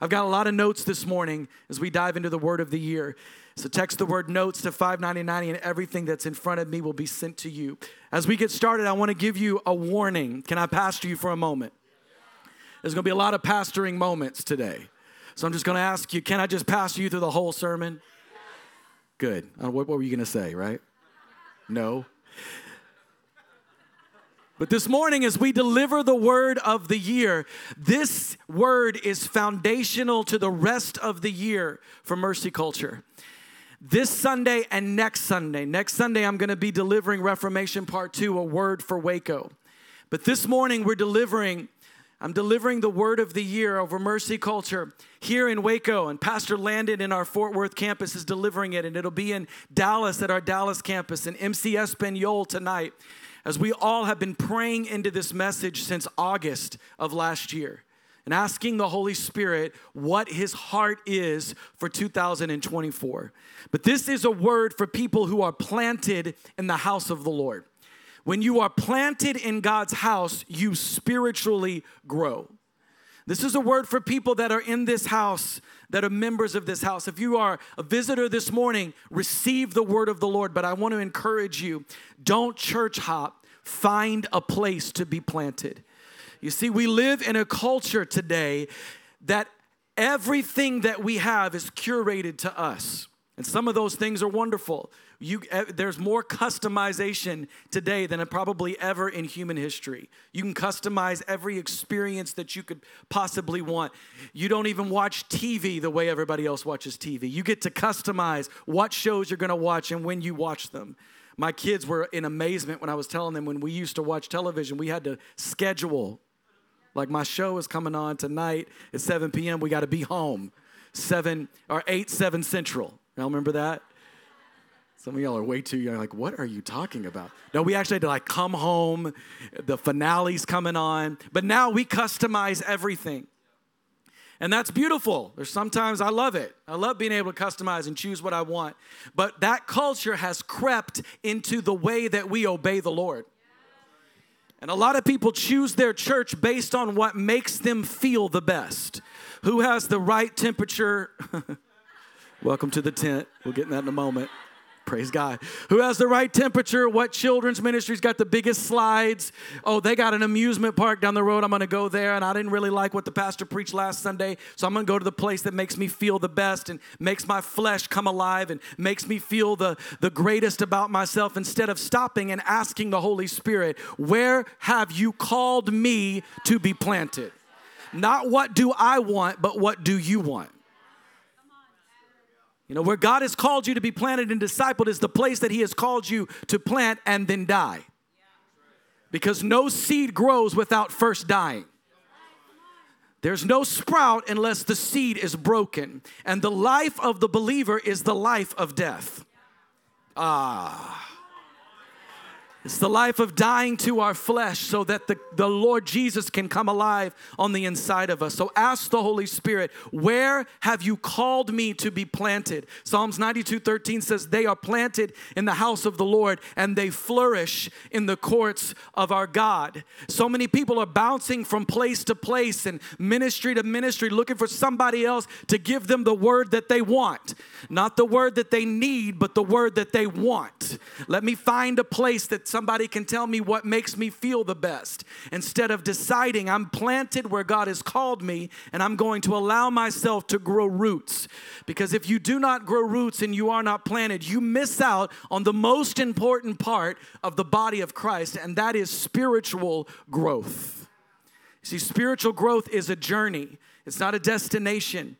I've got a lot of notes this morning as we dive into the word of the year. So text the word notes to 599 and everything that's in front of me will be sent to you. As we get started, I want to give you a warning. Can I pastor you for a moment? There's going to be a lot of pastoring moments today. So I'm just going to ask you, can I just pastor you through the whole sermon? Good. Uh, what were you going to say, right? No. But this morning, as we deliver the word of the year, this word is foundational to the rest of the year for Mercy Culture. This Sunday and next Sunday, next Sunday, I'm going to be delivering Reformation Part 2, a word for Waco. But this morning, we're delivering I'm delivering the word of the year over Mercy Culture here in Waco, and Pastor Landon in our Fort Worth campus is delivering it, and it'll be in Dallas at our Dallas campus, and MC Espanol tonight, as we all have been praying into this message since August of last year and asking the Holy Spirit what his heart is for 2024. But this is a word for people who are planted in the house of the Lord. When you are planted in God's house, you spiritually grow. This is a word for people that are in this house, that are members of this house. If you are a visitor this morning, receive the word of the Lord. But I want to encourage you don't church hop, find a place to be planted. You see, we live in a culture today that everything that we have is curated to us. And some of those things are wonderful. You, eh, there's more customization today than probably ever in human history. You can customize every experience that you could possibly want. You don't even watch TV the way everybody else watches TV. You get to customize what shows you're going to watch and when you watch them. My kids were in amazement when I was telling them when we used to watch television, we had to schedule. Like my show is coming on tonight at 7 p.m. We got to be home. 7 or 8 7 central Y'all remember that? Some of y'all are way too young, like, what are you talking about? No, we actually had to like come home, the finale's coming on, but now we customize everything. And that's beautiful. There's sometimes I love it. I love being able to customize and choose what I want. But that culture has crept into the way that we obey the Lord. And a lot of people choose their church based on what makes them feel the best. Who has the right temperature? Welcome to the tent. We'll get in that in a moment. Praise God. Who has the right temperature? What children's ministry's got the biggest slides? Oh, they got an amusement park down the road. I'm going to go there. And I didn't really like what the pastor preached last Sunday. So I'm going to go to the place that makes me feel the best and makes my flesh come alive and makes me feel the, the greatest about myself instead of stopping and asking the Holy Spirit, Where have you called me to be planted? Not what do I want, but what do you want? You know, where God has called you to be planted and discipled is the place that He has called you to plant and then die. Because no seed grows without first dying. There's no sprout unless the seed is broken. And the life of the believer is the life of death. Ah. It's the life of dying to our flesh so that the, the Lord Jesus can come alive on the inside of us. So ask the Holy Spirit, where have you called me to be planted? Psalms 92 13 says, They are planted in the house of the Lord and they flourish in the courts of our God. So many people are bouncing from place to place and ministry to ministry looking for somebody else to give them the word that they want. Not the word that they need, but the word that they want. Let me find a place that somebody can tell me what makes me feel the best instead of deciding I'm planted where God has called me and I'm going to allow myself to grow roots. Because if you do not grow roots and you are not planted, you miss out on the most important part of the body of Christ, and that is spiritual growth. See, spiritual growth is a journey, it's not a destination.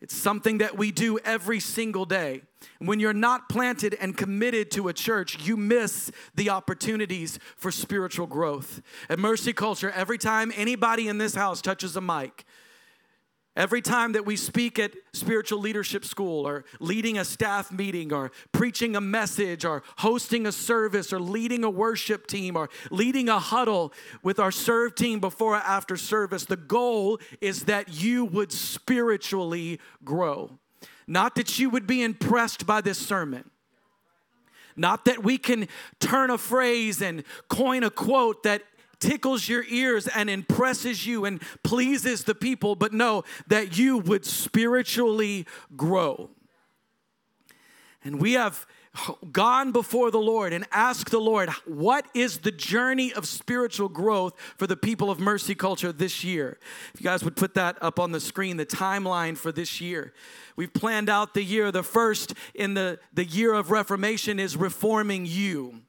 It's something that we do every single day. When you're not planted and committed to a church, you miss the opportunities for spiritual growth. At Mercy Culture, every time anybody in this house touches a mic, Every time that we speak at spiritual leadership school or leading a staff meeting or preaching a message or hosting a service or leading a worship team or leading a huddle with our serve team before or after service, the goal is that you would spiritually grow. Not that you would be impressed by this sermon. Not that we can turn a phrase and coin a quote that tickles your ears and impresses you and pleases the people, but no, that you would spiritually grow. And we have gone before the Lord and asked the Lord, what is the journey of spiritual growth for the people of Mercy Culture this year? If you guys would put that up on the screen, the timeline for this year. We've planned out the year. The first in the, the year of Reformation is reforming you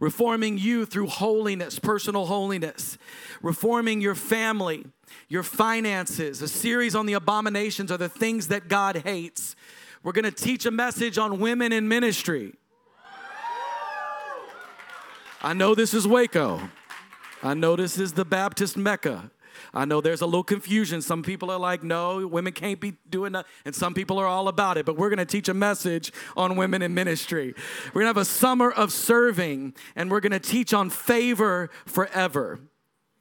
reforming you through holiness, personal holiness, reforming your family, your finances, a series on the abominations are the things that God hates. We're going to teach a message on women in ministry. I know this is Waco. I know this is the Baptist Mecca. I know there's a little confusion. Some people are like, no, women can't be doing that. And some people are all about it. But we're going to teach a message on women in ministry. We're going to have a summer of serving, and we're going to teach on favor forever.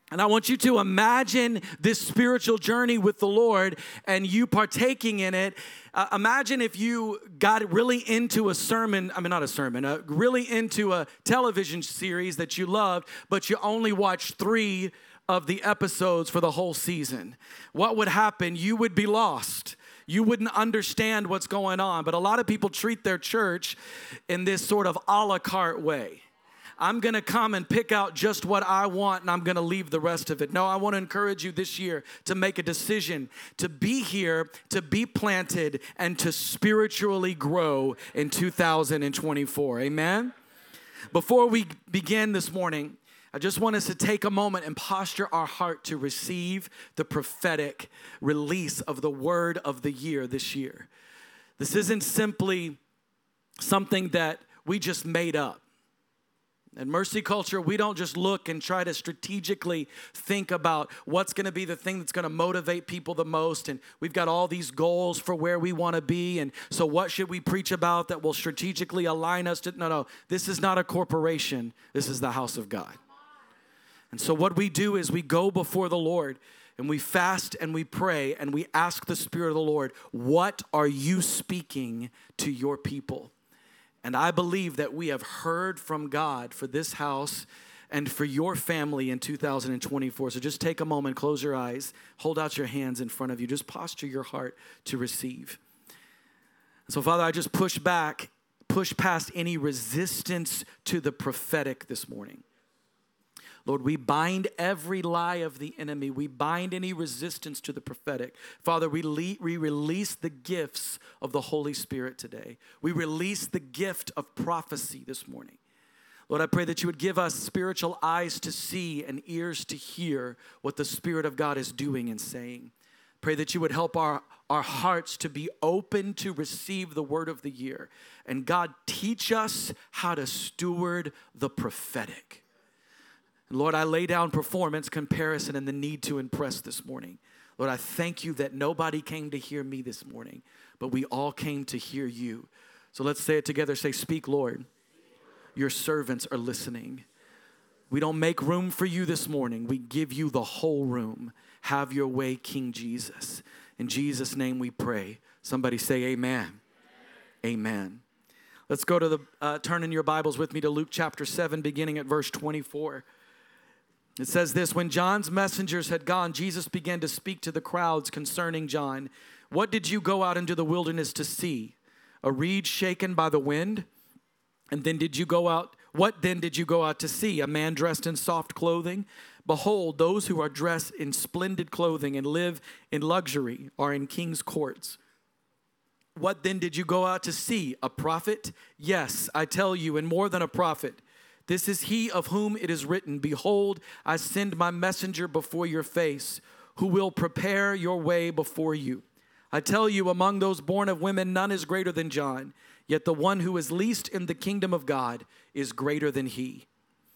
And I want you to imagine this spiritual journey with the Lord and you partaking in it. Uh, imagine if you got really into a sermon, I mean, not a sermon, uh, really into a television series that you loved, but you only watched three of the episodes for the whole season. What would happen? You would be lost you wouldn't understand what's going on. But a lot of people treat their church in this sort of a la carte way. I'm gonna come and pick out just what I want and I'm gonna leave the rest of it. No, I wanna encourage you this year to make a decision to be here, to be planted, and to spiritually grow in 2024. Amen? Before we begin this morning, I just want us to take a moment and posture our heart to receive the prophetic release of the word of the year this year. This isn't simply something that we just made up. In mercy culture, we don't just look and try to strategically think about what's going to be the thing that's going to motivate people the most. And we've got all these goals for where we want to be. And so, what should we preach about that will strategically align us to? No, no, this is not a corporation, this is the house of God. And so, what we do is we go before the Lord and we fast and we pray and we ask the Spirit of the Lord, What are you speaking to your people? And I believe that we have heard from God for this house and for your family in 2024. So just take a moment, close your eyes, hold out your hands in front of you, just posture your heart to receive. So, Father, I just push back, push past any resistance to the prophetic this morning. Lord, we bind every lie of the enemy. We bind any resistance to the prophetic. Father, we, le- we release the gifts of the Holy Spirit today. We release the gift of prophecy this morning. Lord, I pray that you would give us spiritual eyes to see and ears to hear what the Spirit of God is doing and saying. Pray that you would help our, our hearts to be open to receive the word of the year. And God, teach us how to steward the prophetic. Lord, I lay down performance, comparison, and the need to impress this morning. Lord, I thank you that nobody came to hear me this morning, but we all came to hear you. So let's say it together. Say, Speak, Lord. Your servants are listening. We don't make room for you this morning, we give you the whole room. Have your way, King Jesus. In Jesus' name we pray. Somebody say, Amen. Amen. amen. Let's go to the, uh, turn in your Bibles with me to Luke chapter 7, beginning at verse 24. It says this When John's messengers had gone, Jesus began to speak to the crowds concerning John. What did you go out into the wilderness to see? A reed shaken by the wind? And then did you go out? What then did you go out to see? A man dressed in soft clothing? Behold, those who are dressed in splendid clothing and live in luxury are in king's courts. What then did you go out to see? A prophet? Yes, I tell you, and more than a prophet. This is he of whom it is written Behold, I send my messenger before your face, who will prepare your way before you. I tell you, among those born of women, none is greater than John, yet the one who is least in the kingdom of God is greater than he.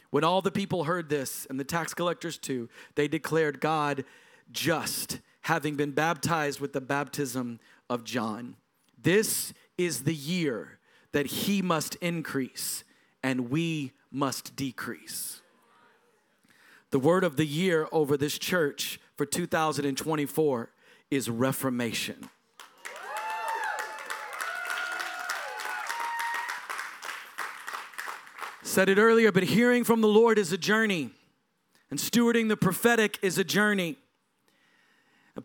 When all the people heard this, and the tax collectors too, they declared God just, having been baptized with the baptism of John. This is the year that he must increase, and we must decrease. The word of the year over this church for 2024 is reformation. Said it earlier, but hearing from the Lord is a journey. And stewarding the prophetic is a journey.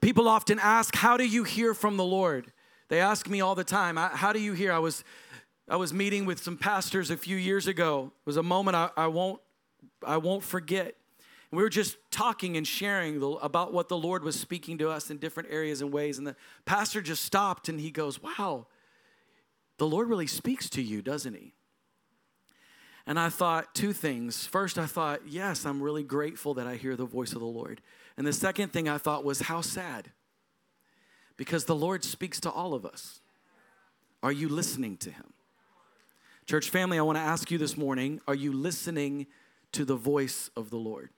People often ask, How do you hear from the Lord? They ask me all the time, How do you hear? I was, I was meeting with some pastors a few years ago. It was a moment I, I, won't, I won't forget. And we were just talking and sharing the, about what the Lord was speaking to us in different areas and ways. And the pastor just stopped and he goes, Wow, the Lord really speaks to you, doesn't he? And I thought two things. First, I thought, yes, I'm really grateful that I hear the voice of the Lord. And the second thing I thought was, how sad. Because the Lord speaks to all of us. Are you listening to him? Church family, I want to ask you this morning are you listening to the voice of the Lord?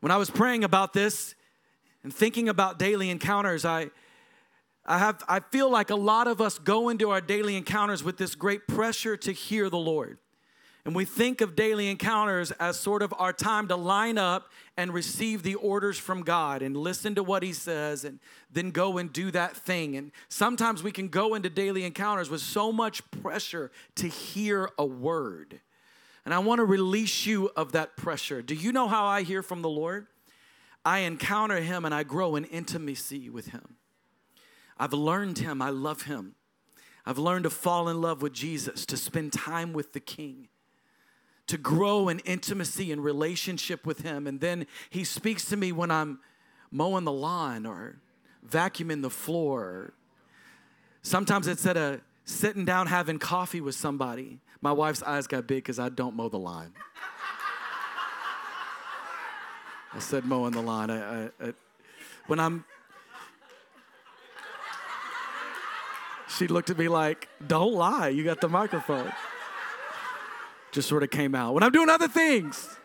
When I was praying about this and thinking about daily encounters, I, I, have, I feel like a lot of us go into our daily encounters with this great pressure to hear the Lord. And we think of daily encounters as sort of our time to line up and receive the orders from God and listen to what He says and then go and do that thing. And sometimes we can go into daily encounters with so much pressure to hear a word. And I want to release you of that pressure. Do you know how I hear from the Lord? I encounter Him and I grow in intimacy with Him. I've learned Him, I love Him. I've learned to fall in love with Jesus, to spend time with the King to grow in intimacy and relationship with Him. And then He speaks to me when I'm mowing the lawn or vacuuming the floor. Sometimes it's at a sitting down having coffee with somebody. My wife's eyes got big because I don't mow the lawn. I said mowing the lawn. I, I, I, when I'm, she looked at me like, "Don't lie. You got the microphone." Just sort of came out. When I'm doing other things,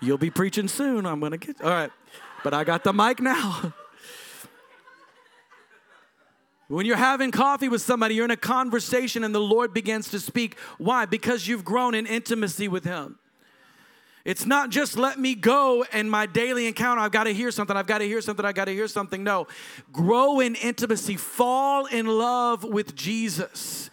you'll be preaching soon. I'm going to get, all right. But I got the mic now. When you're having coffee with somebody, you're in a conversation and the Lord begins to speak. Why? Because you've grown in intimacy with Him. It's not just let me go and my daily encounter, I've got to hear something, I've got to hear something, I've got to hear something. No. Grow in intimacy, fall in love with Jesus.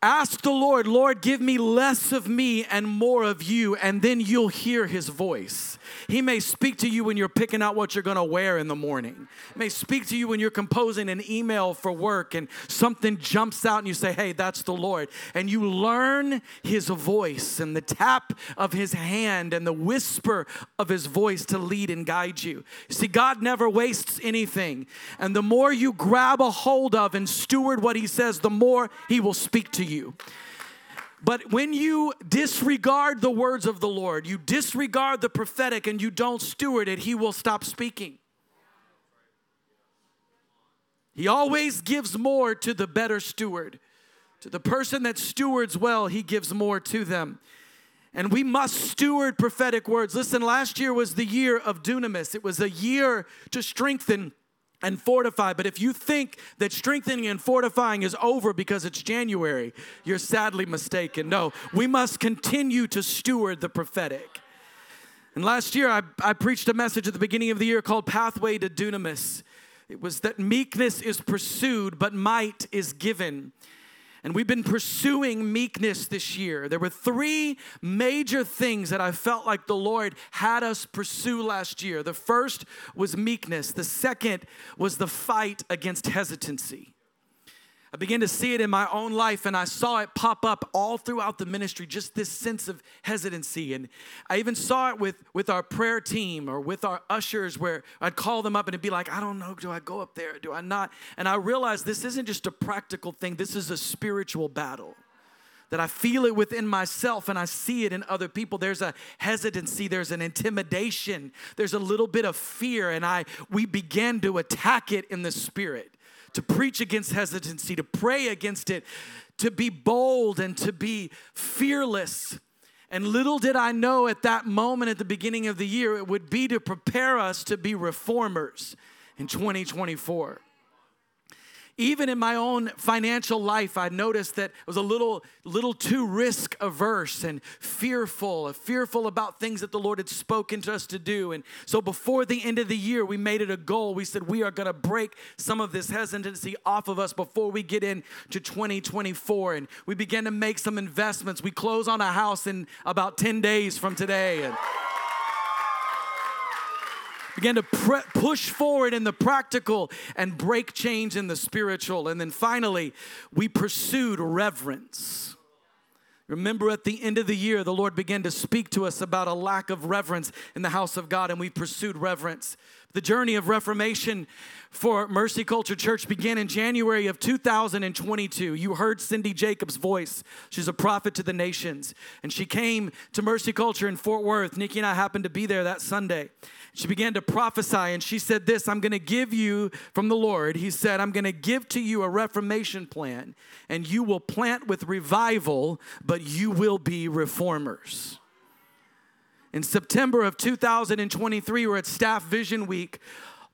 Ask the Lord, Lord, give me less of me and more of you, and then you'll hear his voice. He may speak to you when you're picking out what you're gonna wear in the morning. He may speak to you when you're composing an email for work and something jumps out and you say, Hey, that's the Lord. And you learn his voice and the tap of his hand and the whisper of his voice to lead and guide you. See, God never wastes anything. And the more you grab a hold of and steward what he says, the more he will speak to you. But when you disregard the words of the Lord, you disregard the prophetic and you don't steward it, He will stop speaking. He always gives more to the better steward. To the person that stewards well, He gives more to them. And we must steward prophetic words. Listen, last year was the year of dunamis, it was a year to strengthen and fortify. But if you think that strengthening and fortifying is over because it's January, you're sadly mistaken. No, we must continue to steward the prophetic. And last year, I, I preached a message at the beginning of the year called Pathway to Dunamis. It was that meekness is pursued, but might is given. And we've been pursuing meekness this year. There were three major things that I felt like the Lord had us pursue last year. The first was meekness, the second was the fight against hesitancy. I began to see it in my own life and I saw it pop up all throughout the ministry, just this sense of hesitancy. And I even saw it with, with our prayer team or with our ushers where I'd call them up and it'd be like, I don't know, do I go up there? Do I not? And I realized this isn't just a practical thing, this is a spiritual battle. That I feel it within myself and I see it in other people. There's a hesitancy, there's an intimidation, there's a little bit of fear, and I we began to attack it in the spirit to preach against hesitancy, to pray against it, to be bold and to be fearless. And little did I know at that moment at the beginning of the year, it would be to prepare us to be reformers in 2024. Even in my own financial life, I noticed that I was a little, little too risk averse and fearful, fearful about things that the Lord had spoken to us to do. And so before the end of the year, we made it a goal. We said we are going to break some of this hesitancy off of us before we get into 2024. And we began to make some investments. We close on a house in about 10 days from today. And began to pre- push forward in the practical and break change in the spiritual. And then finally, we pursued reverence. Remember, at the end of the year, the Lord began to speak to us about a lack of reverence in the house of God, and we pursued reverence. The journey of Reformation for Mercy Culture Church began in January of 2022. You heard Cindy Jacobs' voice. She's a prophet to the nations. And she came to Mercy Culture in Fort Worth. Nikki and I happened to be there that Sunday she began to prophesy and she said this i'm going to give you from the lord he said i'm going to give to you a reformation plan and you will plant with revival but you will be reformers in september of 2023 we're at staff vision week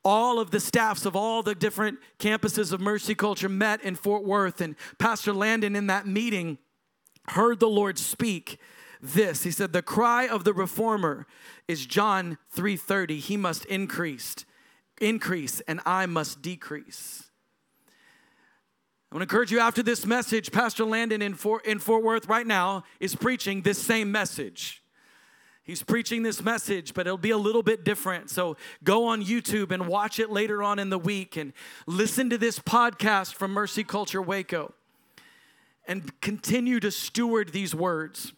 all of the staffs of all the different campuses of mercy culture met in fort worth and pastor landon in that meeting heard the lord speak this. He said, The cry of the reformer is John 3:30. He must increase, increase, and I must decrease. I want to encourage you after this message, Pastor Landon in Fort, in Fort Worth right now is preaching this same message. He's preaching this message, but it'll be a little bit different. So go on YouTube and watch it later on in the week and listen to this podcast from Mercy Culture Waco and continue to steward these words.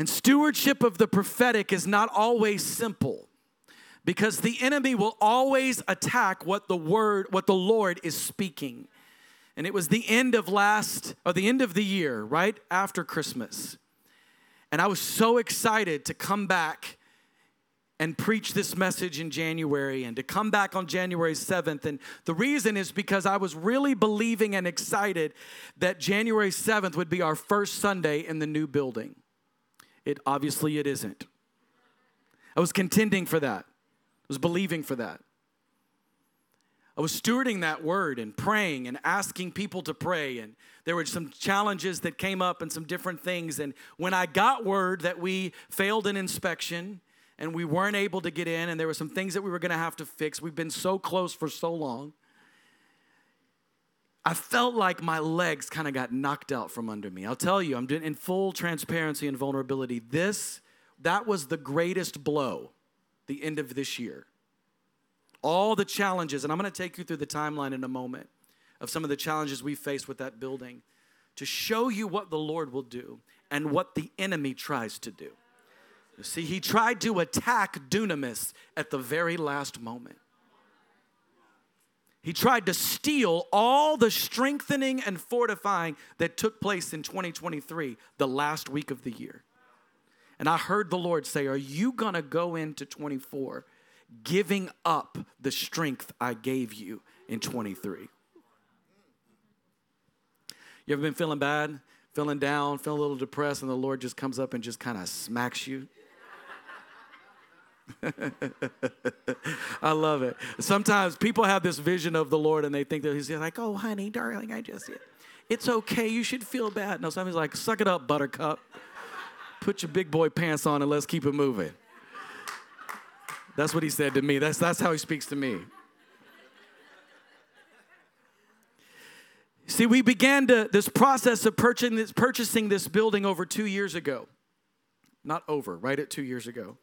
And stewardship of the prophetic is not always simple because the enemy will always attack what the word, what the Lord is speaking. And it was the end of last, or the end of the year, right after Christmas. And I was so excited to come back and preach this message in January and to come back on January 7th. And the reason is because I was really believing and excited that January 7th would be our first Sunday in the new building. It obviously it isn't. I was contending for that. I was believing for that. I was stewarding that word and praying and asking people to pray. And there were some challenges that came up and some different things. And when I got word that we failed an inspection and we weren't able to get in, and there were some things that we were going to have to fix, we've been so close for so long. I felt like my legs kind of got knocked out from under me. I'll tell you, I'm doing in full transparency and vulnerability. This, that was the greatest blow, the end of this year. All the challenges, and I'm going to take you through the timeline in a moment of some of the challenges we faced with that building to show you what the Lord will do and what the enemy tries to do. You see, he tried to attack dunamis at the very last moment. He tried to steal all the strengthening and fortifying that took place in 2023, the last week of the year. And I heard the Lord say, Are you going to go into 24 giving up the strength I gave you in 23? You ever been feeling bad, feeling down, feeling a little depressed, and the Lord just comes up and just kind of smacks you? I love it. Sometimes people have this vision of the Lord and they think that He's like, oh, honey, darling, I just, it's okay. You should feel bad. No, sometimes like, suck it up, buttercup. Put your big boy pants on and let's keep it moving. That's what He said to me. That's, that's how He speaks to me. See, we began to, this process of purchasing this, building over two years ago. Not over, right at two years ago.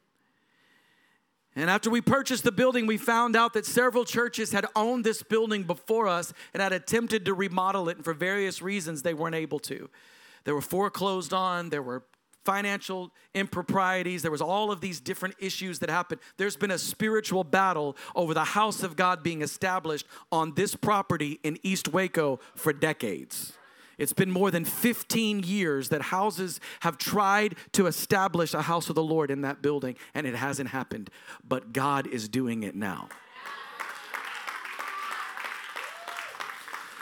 And after we purchased the building, we found out that several churches had owned this building before us and had attempted to remodel it, and for various reasons, they weren't able to. There were foreclosed on, there were financial improprieties, there was all of these different issues that happened. There's been a spiritual battle over the house of God being established on this property in East Waco for decades. It's been more than 15 years that houses have tried to establish a house of the Lord in that building, and it hasn't happened. But God is doing it now.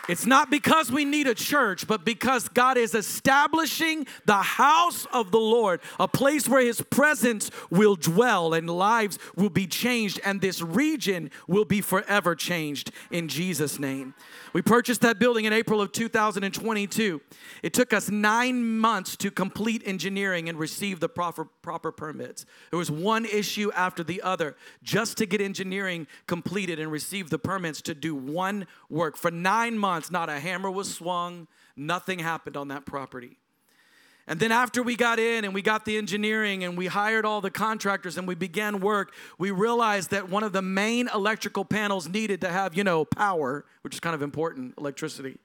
It's not because we need a church, but because God is establishing the house of the Lord, a place where His presence will dwell and lives will be changed, and this region will be forever changed in Jesus' name. We purchased that building in April of 2022. It took us nine months to complete engineering and receive the proper, proper permits. There was one issue after the other just to get engineering completed and receive the permits to do one work. For nine months, not a hammer was swung, nothing happened on that property. And then after we got in and we got the engineering and we hired all the contractors and we began work, we realized that one of the main electrical panels needed to have, you know, power, which is kind of important, electricity,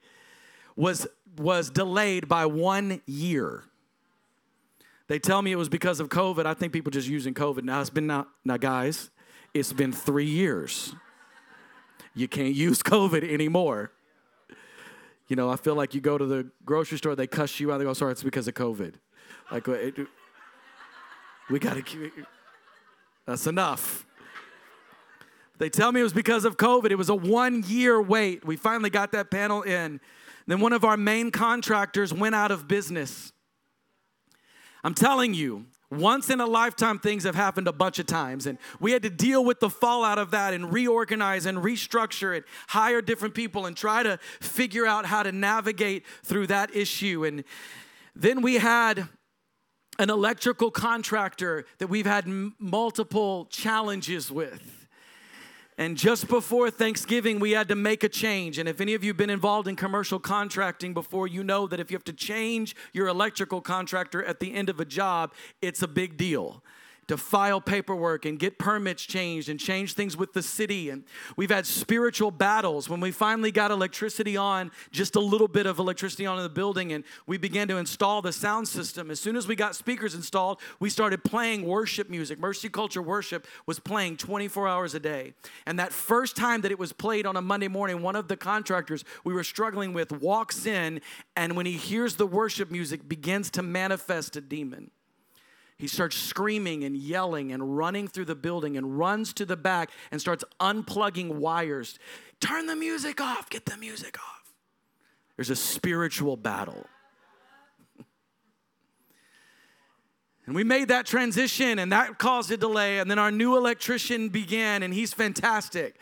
was was delayed by 1 year. They tell me it was because of COVID. I think people just using COVID. Now it's been now, now guys, it's been 3 years. You can't use COVID anymore. You know, I feel like you go to the grocery store, they cuss you out. They go, sorry, it's because of COVID. Like, it, we got to, keep that's enough. They tell me it was because of COVID. It was a one year wait. We finally got that panel in. Then one of our main contractors went out of business. I'm telling you, once in a lifetime things have happened a bunch of times, and we had to deal with the fallout of that and reorganize and restructure it, hire different people, and try to figure out how to navigate through that issue. And then we had an electrical contractor that we've had m- multiple challenges with. And just before Thanksgiving, we had to make a change. And if any of you have been involved in commercial contracting before, you know that if you have to change your electrical contractor at the end of a job, it's a big deal to file paperwork and get permits changed and change things with the city. And we've had spiritual battles when we finally got electricity on, just a little bit of electricity on in the building, and we began to install the sound system. As soon as we got speakers installed, we started playing worship music. Mercy Culture Worship was playing 24 hours a day. And that first time that it was played on a Monday morning, one of the contractors we were struggling with walks in, and when he hears the worship music, begins to manifest a demon he starts screaming and yelling and running through the building and runs to the back and starts unplugging wires. Turn the music off, get the music off. There's a spiritual battle. And we made that transition, and that caused a delay. And then our new electrician began, and he's fantastic.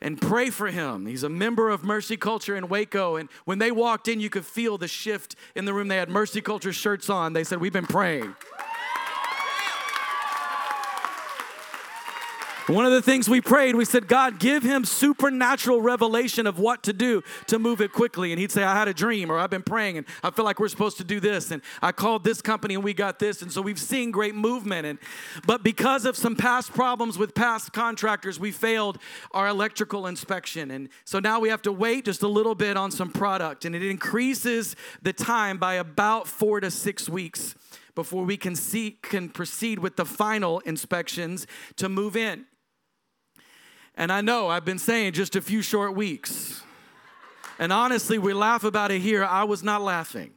And pray for him. He's a member of Mercy Culture in Waco. And when they walked in, you could feel the shift in the room. They had Mercy Culture shirts on. They said, We've been praying. One of the things we prayed, we said, God, give him supernatural revelation of what to do to move it quickly. And he'd say, I had a dream, or I've been praying, and I feel like we're supposed to do this. And I called this company and we got this. And so we've seen great movement. And but because of some past problems with past contractors, we failed our electrical inspection. And so now we have to wait just a little bit on some product. And it increases the time by about four to six weeks before we can see can proceed with the final inspections to move in. And I know I've been saying just a few short weeks. And honestly, we laugh about it here. I was not laughing.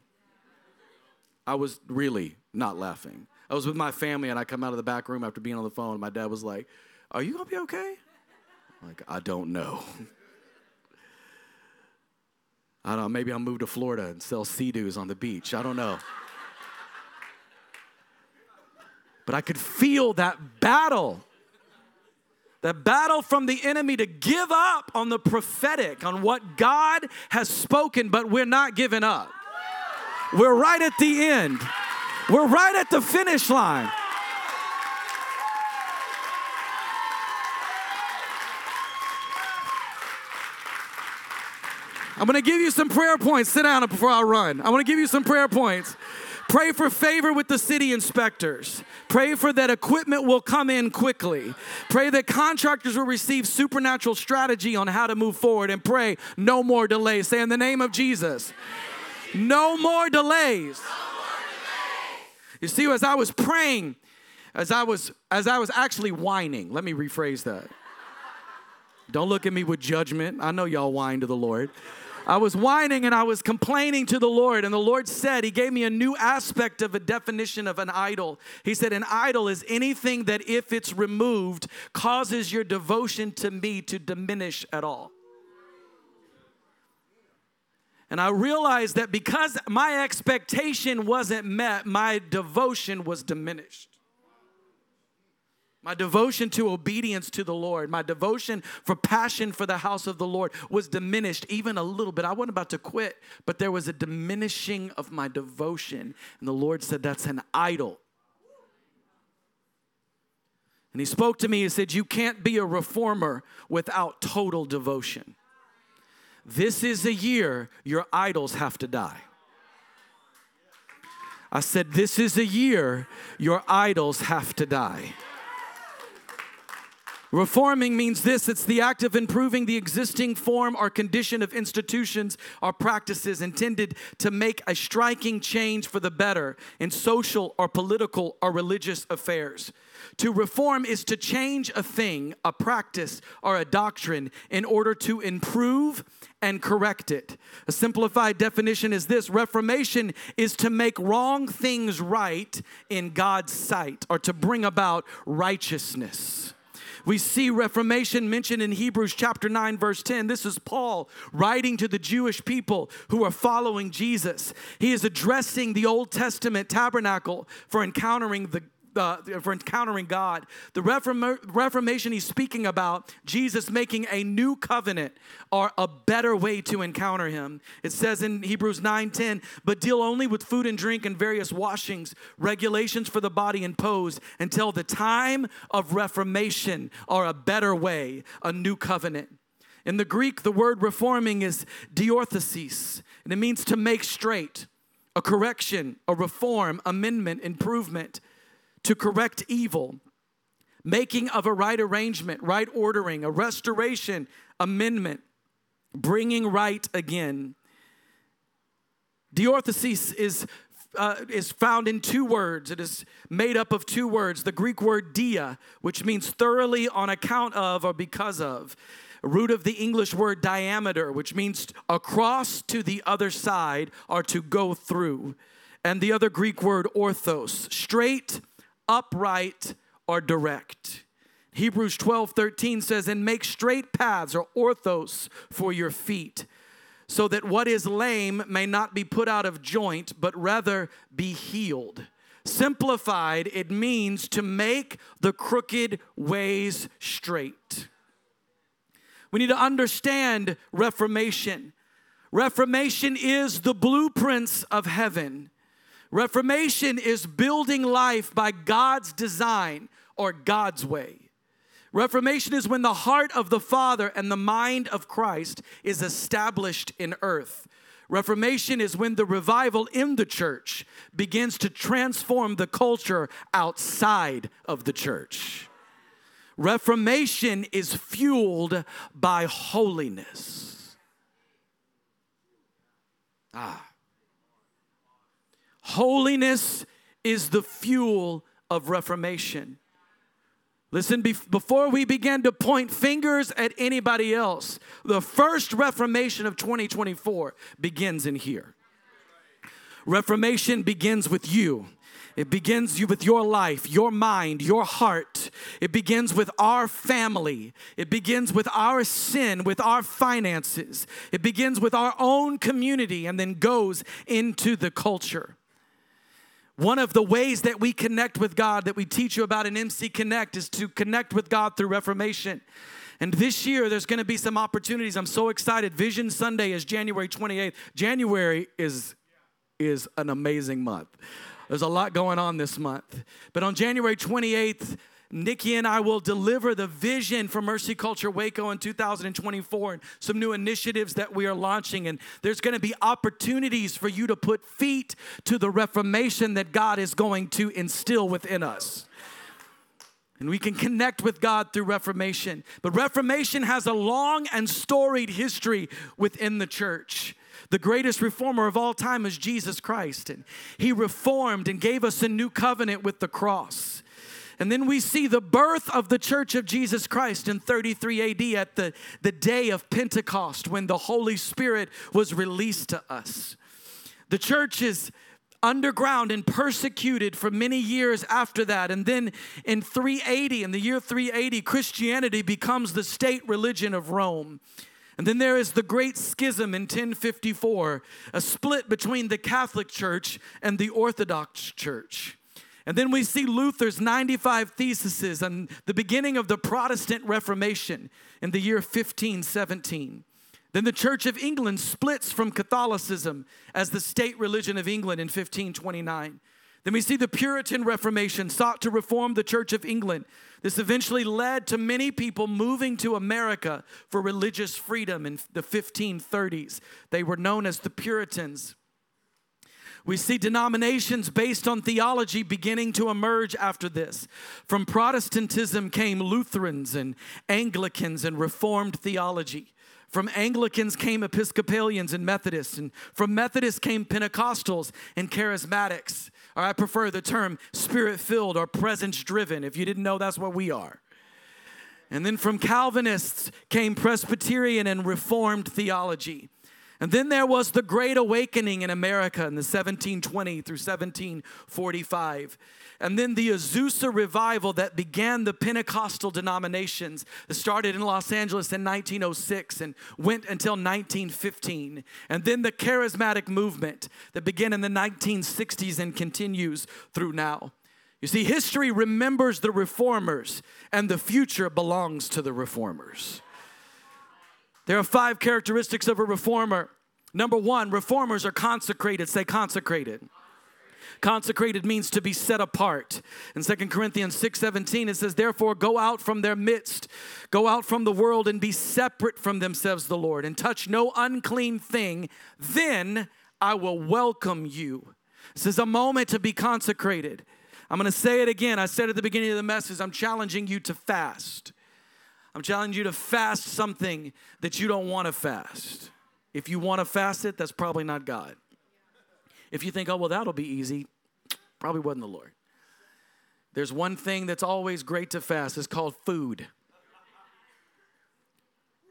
I was really not laughing. I was with my family and I come out of the back room after being on the phone. My dad was like, Are you gonna be okay? I'm like, I don't know. I don't know, maybe I'll move to Florida and sell sea-doos on the beach. I don't know. But I could feel that battle the battle from the enemy to give up on the prophetic, on what God has spoken, but we're not giving up. We're right at the end, we're right at the finish line. I'm gonna give you some prayer points. Sit down before I run. I wanna give you some prayer points. Pray for favor with the city inspectors. Pray for that equipment will come in quickly. Pray that contractors will receive supernatural strategy on how to move forward and pray no more delays. Say in the name of Jesus. No more delays. You see, as I was praying, as I was as I was actually whining, let me rephrase that. Don't look at me with judgment. I know y'all whine to the Lord. I was whining and I was complaining to the Lord, and the Lord said, He gave me a new aspect of a definition of an idol. He said, An idol is anything that, if it's removed, causes your devotion to me to diminish at all. And I realized that because my expectation wasn't met, my devotion was diminished. My devotion to obedience to the Lord, my devotion for passion for the house of the Lord was diminished even a little bit. I wasn't about to quit, but there was a diminishing of my devotion. And the Lord said, That's an idol. And He spoke to me, He said, You can't be a reformer without total devotion. This is a year your idols have to die. I said, This is a year your idols have to die. Reforming means this it's the act of improving the existing form or condition of institutions or practices intended to make a striking change for the better in social or political or religious affairs. To reform is to change a thing, a practice, or a doctrine in order to improve and correct it. A simplified definition is this Reformation is to make wrong things right in God's sight or to bring about righteousness. We see Reformation mentioned in Hebrews chapter 9, verse 10. This is Paul writing to the Jewish people who are following Jesus. He is addressing the Old Testament tabernacle for encountering the uh, for encountering God. The Reformation he's speaking about, Jesus making a new covenant or a better way to encounter him. It says in Hebrews 9:10, but deal only with food and drink and various washings, regulations for the body imposed until the time of reformation or a better way, a new covenant. In the Greek, the word reforming is diorthesis, and it means to make straight, a correction, a reform, amendment, improvement to correct evil, making of a right arrangement, right ordering, a restoration, amendment, bringing right again. Diorthesis is uh, is found in two words. It is made up of two words. The Greek word dia, which means thoroughly on account of or because of. Root of the English word diameter, which means across to the other side or to go through. And the other Greek word orthos, straight upright, or direct. Hebrews 12 13 says, And make straight paths or orthos for your feet, so that what is lame may not be put out of joint, but rather be healed. Simplified, it means to make the crooked ways straight. We need to understand Reformation. Reformation is the blueprints of heaven. Reformation is building life by God's design or God's way. Reformation is when the heart of the Father and the mind of Christ is established in earth. Reformation is when the revival in the church begins to transform the culture outside of the church. Reformation is fueled by holiness. Ah. Holiness is the fuel of reformation. Listen, before we begin to point fingers at anybody else, the first reformation of 2024 begins in here. Reformation begins with you. It begins you with your life, your mind, your heart. It begins with our family. It begins with our sin, with our finances. It begins with our own community and then goes into the culture. One of the ways that we connect with God that we teach you about in MC Connect is to connect with God through Reformation. And this year, there's going to be some opportunities. I'm so excited. Vision Sunday is January 28th. January is, is an amazing month. There's a lot going on this month. But on January 28th, Nikki and I will deliver the vision for Mercy Culture Waco in 2024 and some new initiatives that we are launching. And there's going to be opportunities for you to put feet to the reformation that God is going to instill within us. And we can connect with God through Reformation. But Reformation has a long and storied history within the church. The greatest reformer of all time is Jesus Christ. And he reformed and gave us a new covenant with the cross. And then we see the birth of the church of Jesus Christ in 33 AD at the, the day of Pentecost when the Holy Spirit was released to us. The church is underground and persecuted for many years after that. And then in 380, in the year 380, Christianity becomes the state religion of Rome. And then there is the Great Schism in 1054, a split between the Catholic Church and the Orthodox Church. And then we see Luther's 95 theses and the beginning of the Protestant Reformation in the year 1517. Then the Church of England splits from Catholicism as the state religion of England in 1529. Then we see the Puritan Reformation sought to reform the Church of England. This eventually led to many people moving to America for religious freedom in the 1530s. They were known as the Puritans. We see denominations based on theology beginning to emerge after this. From Protestantism came Lutherans and Anglicans and Reformed theology. From Anglicans came Episcopalians and Methodists, and from Methodists came Pentecostals and Charismatics. Or I prefer the term spirit filled or presence driven. If you didn't know, that's what we are. And then from Calvinists came Presbyterian and Reformed theology. And then there was the Great Awakening in America in the 1720 through 1745. And then the Azusa revival that began the Pentecostal denominations that started in Los Angeles in 1906 and went until 1915. And then the charismatic movement that began in the 1960s and continues through now. You see, history remembers the reformers, and the future belongs to the reformers. There are five characteristics of a reformer. Number one, reformers are consecrated. Say consecrated. Consecrated means to be set apart. In Second Corinthians 6 17, it says, Therefore, go out from their midst, go out from the world, and be separate from themselves, the Lord, and touch no unclean thing. Then I will welcome you. This is a moment to be consecrated. I'm going to say it again. I said at the beginning of the message, I'm challenging you to fast. I'm challenging you to fast something that you don't want to fast. If you want to fast it, that's probably not God. If you think, oh, well, that'll be easy, probably wasn't the Lord. There's one thing that's always great to fast, it's called food.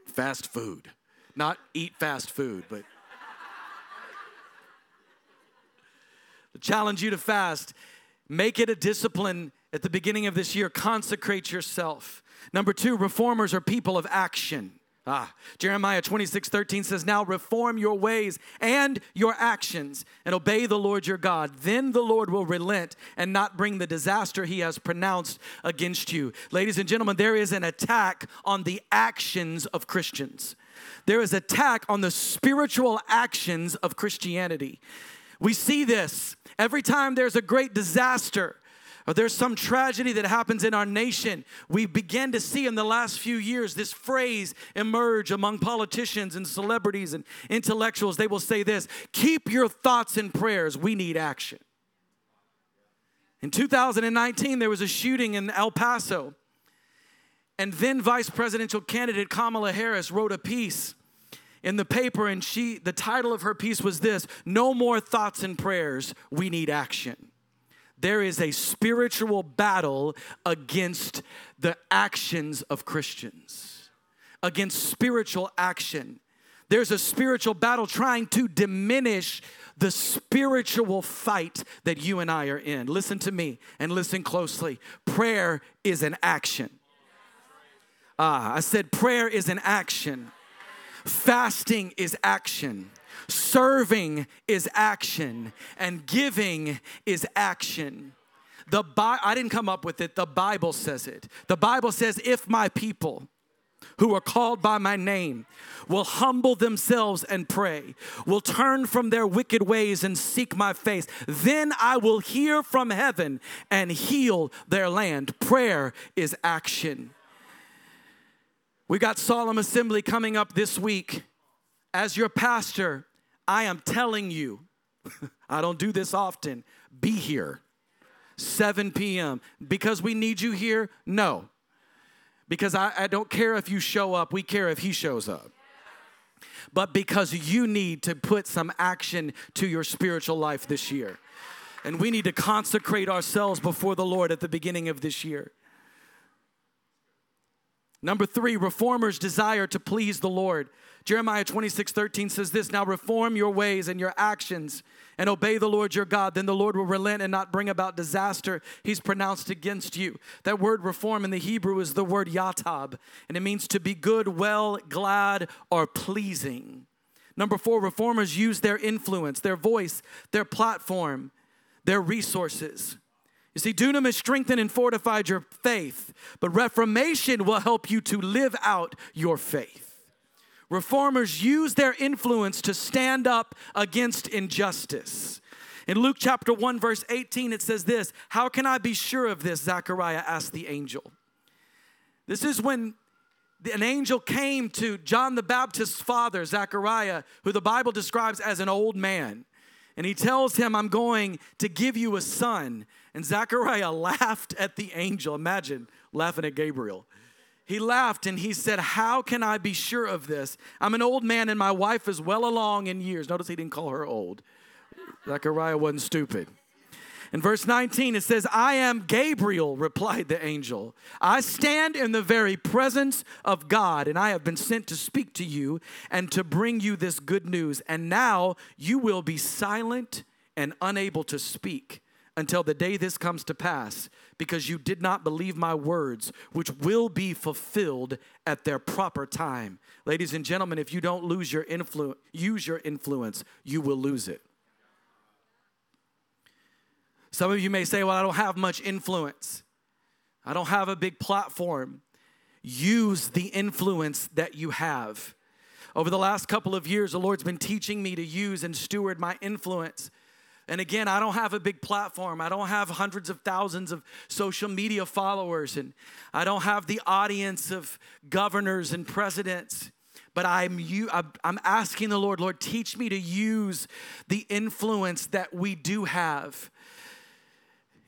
Fast food. Not eat fast food, but challenge you to fast, make it a discipline at the beginning of this year. Consecrate yourself. Number two, reformers are people of action. Ah, Jeremiah 26, 13 says, Now reform your ways and your actions and obey the Lord your God. Then the Lord will relent and not bring the disaster he has pronounced against you. Ladies and gentlemen, there is an attack on the actions of Christians. There is attack on the spiritual actions of Christianity. We see this every time there's a great disaster or there's some tragedy that happens in our nation, we begin to see in the last few years this phrase emerge among politicians and celebrities and intellectuals. They will say this keep your thoughts and prayers. We need action. In 2019, there was a shooting in El Paso, and then vice presidential candidate Kamala Harris wrote a piece in the paper and she the title of her piece was this no more thoughts and prayers we need action there is a spiritual battle against the actions of Christians, against spiritual action. There's a spiritual battle trying to diminish the spiritual fight that you and I are in. Listen to me and listen closely. Prayer is an action. Ah, I said prayer is an action. Fasting is action. Serving is action, and giving is action. The Bi- I didn't come up with it, the Bible says it. The Bible says, if my people, who are called by my name will humble themselves and pray, will turn from their wicked ways and seek my face. Then I will hear from heaven and heal their land. Prayer is action. We got Solemn Assembly coming up this week. As your pastor, I am telling you, I don't do this often, be here. 7 p.m. Because we need you here? No. Because I, I don't care if you show up, we care if he shows up but because you need to put some action to your spiritual life this year. And we need to consecrate ourselves before the Lord at the beginning of this year. Number three, reformers desire to please the Lord. Jeremiah 26, 13 says this Now reform your ways and your actions and obey the Lord your God. Then the Lord will relent and not bring about disaster he's pronounced against you. That word reform in the Hebrew is the word yatab, and it means to be good, well, glad, or pleasing. Number four, reformers use their influence, their voice, their platform, their resources. You see, dunamis strengthened and fortified your faith, but reformation will help you to live out your faith. Reformers use their influence to stand up against injustice. In Luke chapter 1, verse 18, it says this How can I be sure of this? Zechariah asked the angel. This is when an angel came to John the Baptist's father, Zechariah, who the Bible describes as an old man. And he tells him, I'm going to give you a son. And Zechariah laughed at the angel. Imagine laughing at Gabriel. He laughed and he said, How can I be sure of this? I'm an old man and my wife is well along in years. Notice he didn't call her old. Zechariah wasn't stupid. In verse 19, it says, I am Gabriel, replied the angel. I stand in the very presence of God, and I have been sent to speak to you and to bring you this good news. And now you will be silent and unable to speak until the day this comes to pass, because you did not believe my words, which will be fulfilled at their proper time. Ladies and gentlemen, if you don't lose your influence, use your influence, you will lose it. Some of you may say, Well, I don't have much influence. I don't have a big platform. Use the influence that you have. Over the last couple of years, the Lord's been teaching me to use and steward my influence. And again, I don't have a big platform. I don't have hundreds of thousands of social media followers, and I don't have the audience of governors and presidents. But I'm you. I'm asking the Lord, Lord, teach me to use the influence that we do have.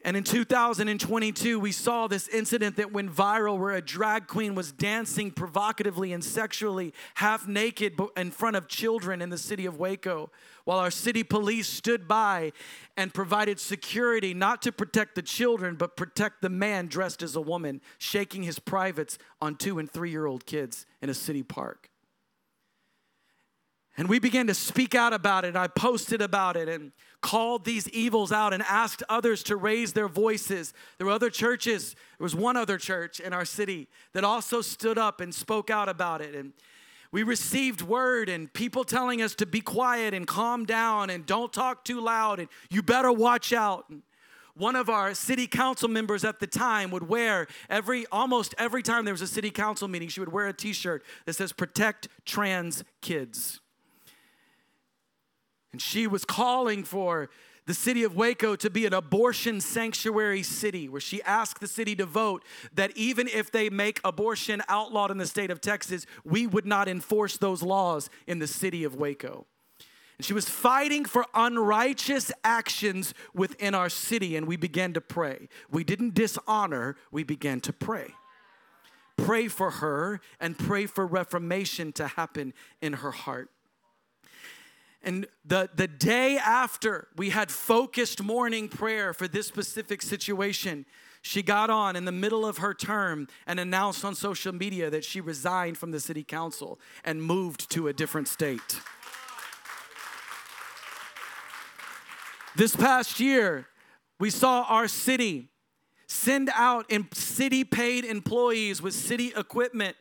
And in 2022, we saw this incident that went viral where a drag queen was dancing provocatively and sexually, half naked in front of children in the city of Waco, while our city police stood by and provided security not to protect the children, but protect the man dressed as a woman, shaking his privates on two and three year old kids in a city park. And we began to speak out about it. I posted about it and called these evils out and asked others to raise their voices. There were other churches, there was one other church in our city that also stood up and spoke out about it. And we received word and people telling us to be quiet and calm down and don't talk too loud and you better watch out. And one of our city council members at the time would wear every almost every time there was a city council meeting she would wear a t-shirt that says protect trans kids and she was calling for the city of Waco to be an abortion sanctuary city, where she asked the city to vote that even if they make abortion outlawed in the state of Texas, we would not enforce those laws in the city of Waco. And she was fighting for unrighteous actions within our city, and we began to pray. We didn't dishonor, we began to pray. Pray for her and pray for reformation to happen in her heart. And the, the day after we had focused morning prayer for this specific situation, she got on in the middle of her term and announced on social media that she resigned from the city council and moved to a different state. This past year, we saw our city send out city paid employees with city equipment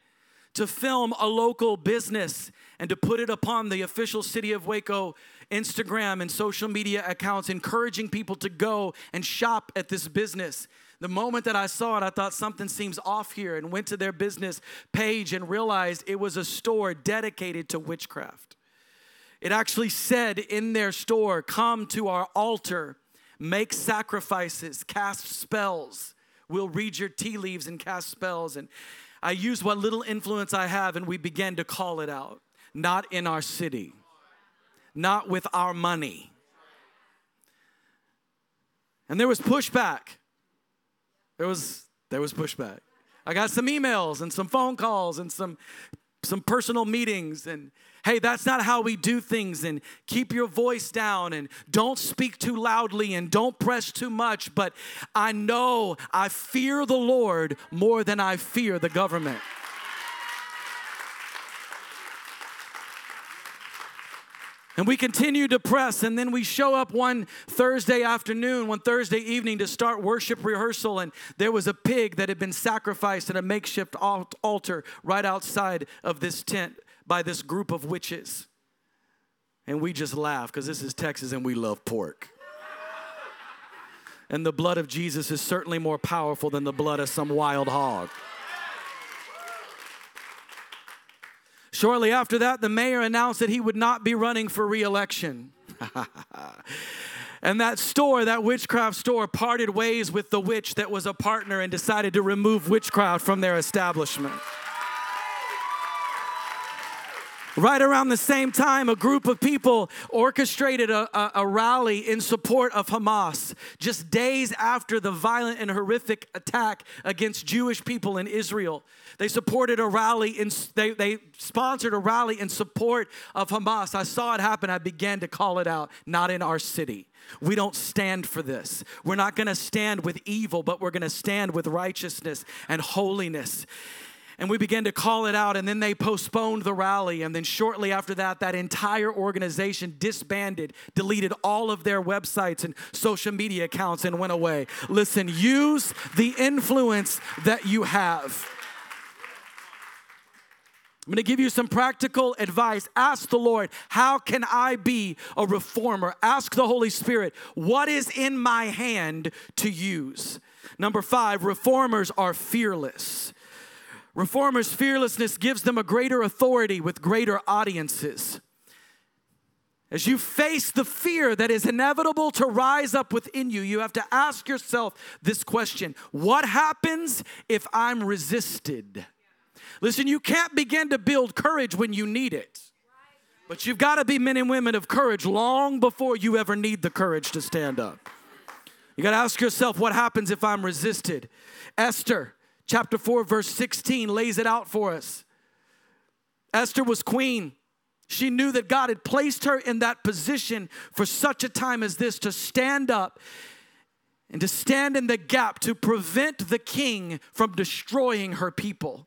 to film a local business and to put it upon the official City of Waco Instagram and social media accounts, encouraging people to go and shop at this business. The moment that I saw it, I thought something seems off here and went to their business page and realized it was a store dedicated to witchcraft. It actually said in their store, Come to our altar, make sacrifices, cast spells. We'll read your tea leaves and cast spells. And I used what little influence I have and we began to call it out not in our city, not with our money. And there was pushback. There was there was pushback. I got some emails and some phone calls and some some personal meetings and hey, that's not how we do things, and keep your voice down, and don't speak too loudly, and don't press too much. But I know I fear the Lord more than I fear the government. And we continue to press, and then we show up one Thursday afternoon, one Thursday evening to start worship rehearsal, and there was a pig that had been sacrificed at a makeshift altar right outside of this tent by this group of witches. And we just laugh because this is Texas and we love pork. And the blood of Jesus is certainly more powerful than the blood of some wild hog. Shortly after that, the mayor announced that he would not be running for reelection. and that store, that witchcraft store, parted ways with the witch that was a partner and decided to remove witchcraft from their establishment. Right around the same time, a group of people orchestrated a, a, a, rally in support of Hamas just days after the violent and horrific attack against Jewish people in Israel. They supported a rally, in, they, they sponsored a rally in support of Hamas. I saw it happen. I began to call it out, not in our city. We don't stand for this. We're not going to stand with evil, but we're going to stand with righteousness and holiness and we began to call it out and then they postponed the rally and then shortly after that that entire organization disbanded deleted all of their websites and social media accounts and went away listen use the influence that you have I'm going to give you some practical advice. Ask the Lord, how can I be a reformer? Ask the Holy Spirit, what is in my hand to use? Number five, reformers are fearless. Reformers' fearlessness gives them a greater authority with greater audiences. As you face the fear that is inevitable to rise up within you, you have to ask yourself this question What happens if I'm resisted? Listen, you can't begin to build courage when you need it. But you've got to be men and women of courage long before you ever need the courage to stand up. You got to ask yourself, what happens if I'm resisted? Esther, chapter 4, verse 16 lays it out for us. Esther was queen. She knew that God had placed her in that position for such a time as this to stand up and to stand in the gap to prevent the king from destroying her people.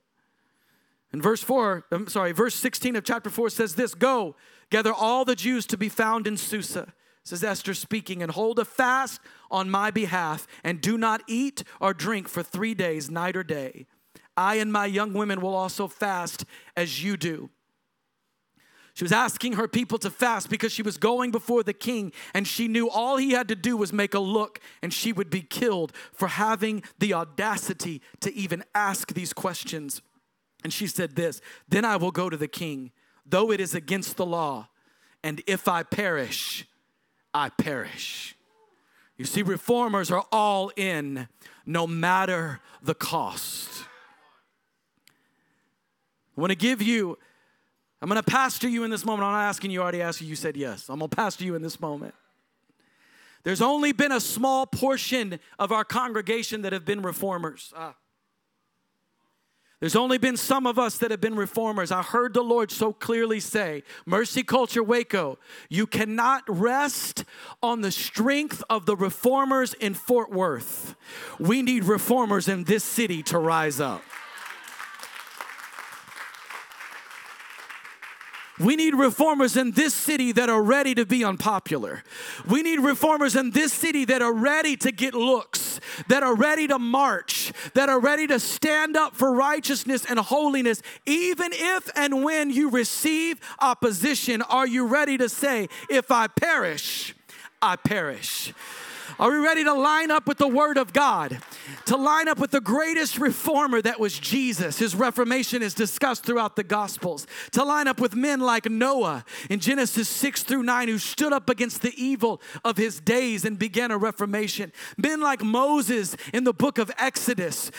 And verse 4, I'm sorry, verse 16 of chapter 4 says this Go, gather all the Jews to be found in Susa says Esther speaking, and hold a fast on my behalf, and do not eat or drink for three days, night or day. I and my young women will also fast as you do. She was asking her people to fast because she was going before the king, and she knew all he had to do was make a look, and she would be killed for having the audacity to even ask these questions. And she said, This, then I will go to the king, though it is against the law, and if I perish, I perish. You see, reformers are all in no matter the cost. I want to give you, I'm going to pastor you in this moment. I'm not asking you, I already asked you, you said yes. I'm going to pastor you in this moment. There's only been a small portion of our congregation that have been reformers. Ah. There's only been some of us that have been reformers. I heard the Lord so clearly say, Mercy Culture Waco, you cannot rest on the strength of the reformers in Fort Worth. We need reformers in this city to rise up. We need reformers in this city that are ready to be unpopular. We need reformers in this city that are ready to get looks, that are ready to march, that are ready to stand up for righteousness and holiness, even if and when you receive opposition. Are you ready to say, If I perish, I perish? Are we ready to line up with the Word of God? To line up with the greatest reformer that was Jesus. His reformation is discussed throughout the Gospels. To line up with men like Noah in Genesis 6 through 9, who stood up against the evil of his days and began a reformation. Men like Moses in the book of Exodus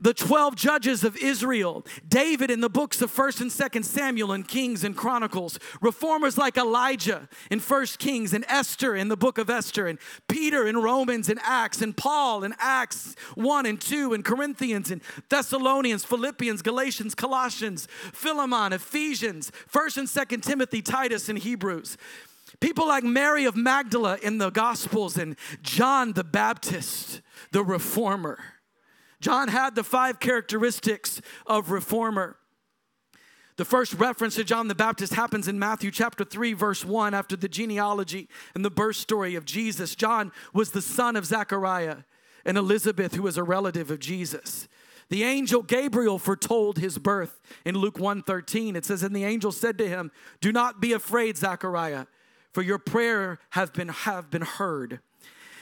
the 12 judges of Israel, David in the books of 1st and 2nd Samuel and Kings and Chronicles, reformers like Elijah in 1st Kings and Esther in the book of Esther and Peter in Romans and Acts and Paul in Acts 1 and 2 and Corinthians and Thessalonians, Philippians, Galatians, Colossians, Philemon, Ephesians, 1st and 2nd Timothy, Titus and Hebrews. People like Mary of Magdala in the Gospels and John the Baptist, the reformer. John had the five characteristics of reformer. The first reference to John the Baptist happens in Matthew chapter 3, verse 1, after the genealogy and the birth story of Jesus. John was the son of Zechariah and Elizabeth, who was a relative of Jesus. The angel Gabriel foretold his birth in Luke 1:13. It says, And the angel said to him, Do not be afraid, Zechariah, for your prayer have been, have been heard.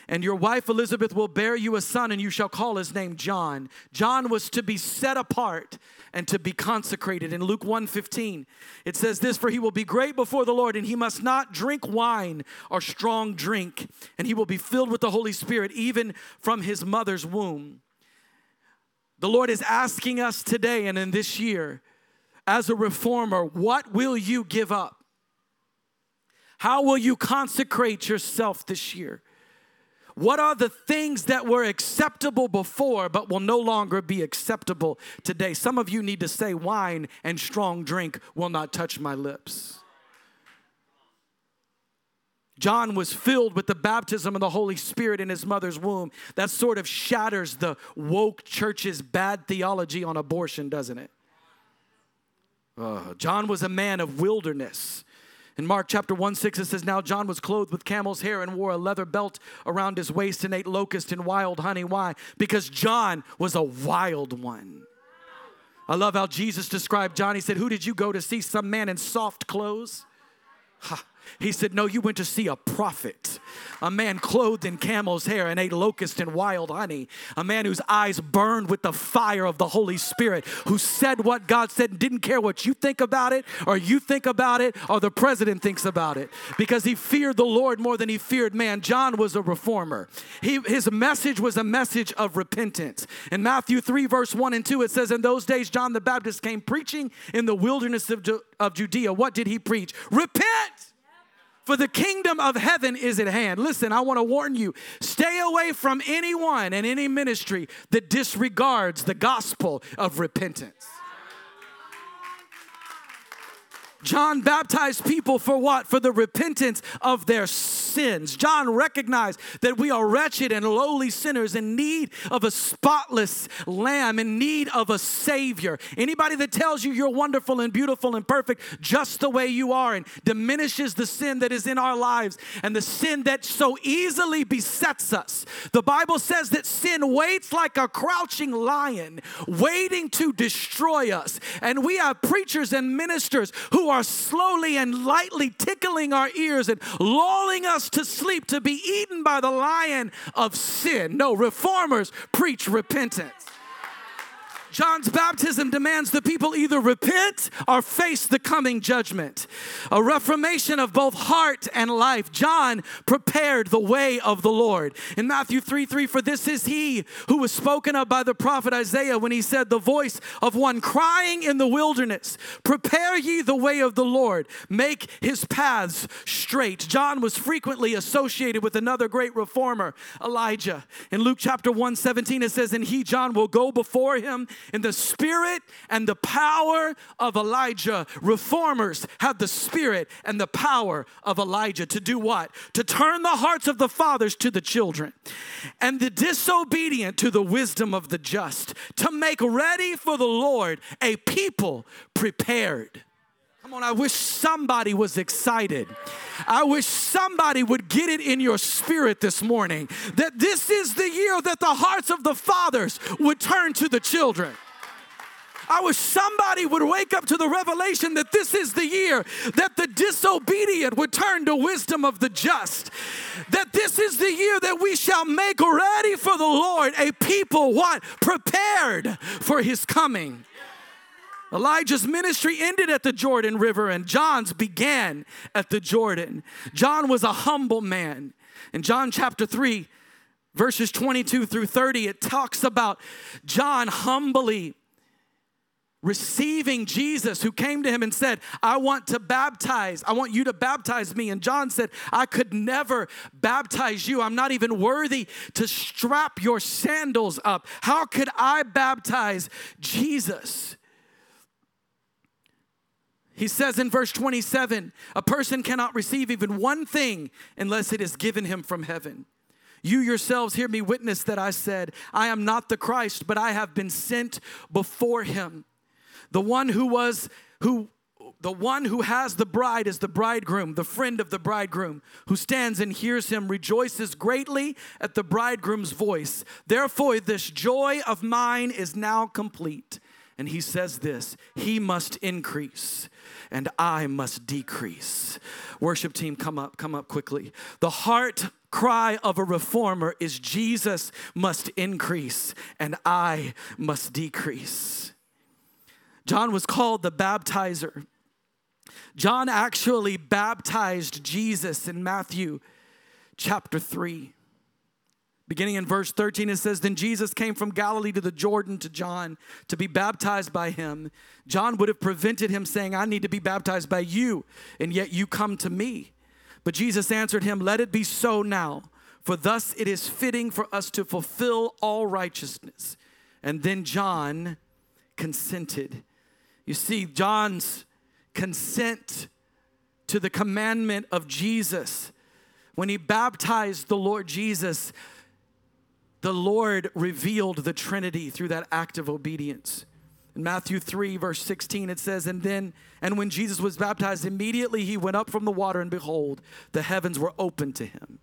And your wife Elizabeth will bear you a son, and you shall call his name John. John was to be set apart and to be consecrated. In Luke 1:15, it says this, for he will be great before the Lord, and he must not drink wine or strong drink, and he will be filled with the Holy Spirit, even from his mother's womb. The Lord is asking us today and in this year, as a reformer, what will you give up? How will you consecrate yourself this year? What are the things that were acceptable before but will no longer be acceptable today? Some of you need to say, wine and strong drink will not touch my lips. John was filled with the baptism of the Holy Spirit in his mother's womb. That sort of shatters the woke church's bad theology on abortion, doesn't it? Uh, John was a man of wilderness. In Mark chapter 1 6, it says, Now John was clothed with camel's hair and wore a leather belt around his waist and ate locust and wild honey. Why? Because John was a wild one. I love how Jesus described John. He said, Who did you go to see? Some man in soft clothes? Ha. He said, No, you went to see a prophet, a man clothed in camel's hair and ate locust and wild honey, a man whose eyes burned with the fire of the Holy Spirit, who said what God said and didn't care what you think about it, or you think about it, or the president thinks about it, because he feared the Lord more than he feared man. John was a reformer. He, his message was a message of repentance. In Matthew 3, verse 1 and 2, it says, In those days, John the Baptist came preaching in the wilderness of, of Judea. What did he preach? Repent! For the kingdom of heaven is at hand. Listen, I want to warn you stay away from anyone and any ministry that disregards the gospel of repentance. John baptized people for what? For the repentance of their sins. John recognized that we are wretched and lowly sinners in need of a spotless lamb, in need of a savior. Anybody that tells you you're wonderful and beautiful and perfect just the way you are and diminishes the sin that is in our lives and the sin that so easily besets us. The Bible says that sin waits like a crouching lion, waiting to destroy us. And we have preachers and ministers who are slowly and lightly tickling our ears and lulling us to sleep to be eaten by the lion of sin. No, reformers preach repentance. John's baptism demands the people either repent or face the coming judgment. A reformation of both heart and life. John prepared the way of the Lord. In Matthew 3 3, for this is he who was spoken of by the prophet Isaiah when he said, The voice of one crying in the wilderness, Prepare ye the way of the Lord, make his paths straight. John was frequently associated with another great reformer, Elijah. In Luke chapter 1 17, it says, And he, John, will go before him in the spirit and the power of Elijah. Reformers have the spirit and the power of Elijah to do what? To turn the hearts of the fathers to the children and the disobedient to the wisdom of the just, to make ready for the Lord a people prepared. On, I wish somebody was excited. I wish somebody would get it in your spirit this morning that this is the year that the hearts of the fathers would turn to the children. I wish somebody would wake up to the revelation that this is the year that the disobedient would turn to wisdom of the just. That this is the year that we shall make ready for the Lord a people what? Prepared for his coming. Elijah's ministry ended at the Jordan River and John's began at the Jordan. John was a humble man. In John chapter 3, verses 22 through 30, it talks about John humbly receiving Jesus who came to him and said, I want to baptize. I want you to baptize me. And John said, I could never baptize you. I'm not even worthy to strap your sandals up. How could I baptize Jesus? He says in verse 27 a person cannot receive even one thing unless it is given him from heaven. You yourselves hear me witness that I said, I am not the Christ, but I have been sent before him. The one who was, who, the one who has the bride is the bridegroom, the friend of the bridegroom, who stands and hears him, rejoices greatly at the bridegroom's voice. Therefore, this joy of mine is now complete. And he says this He must increase and I must decrease. Worship team, come up, come up quickly. The heart cry of a reformer is Jesus must increase and I must decrease. John was called the baptizer. John actually baptized Jesus in Matthew chapter 3. Beginning in verse 13, it says, Then Jesus came from Galilee to the Jordan to John to be baptized by him. John would have prevented him, saying, I need to be baptized by you, and yet you come to me. But Jesus answered him, Let it be so now, for thus it is fitting for us to fulfill all righteousness. And then John consented. You see, John's consent to the commandment of Jesus, when he baptized the Lord Jesus, the Lord revealed the Trinity through that act of obedience. In Matthew 3, verse 16, it says, And then, and when Jesus was baptized, immediately he went up from the water, and behold, the heavens were opened to him.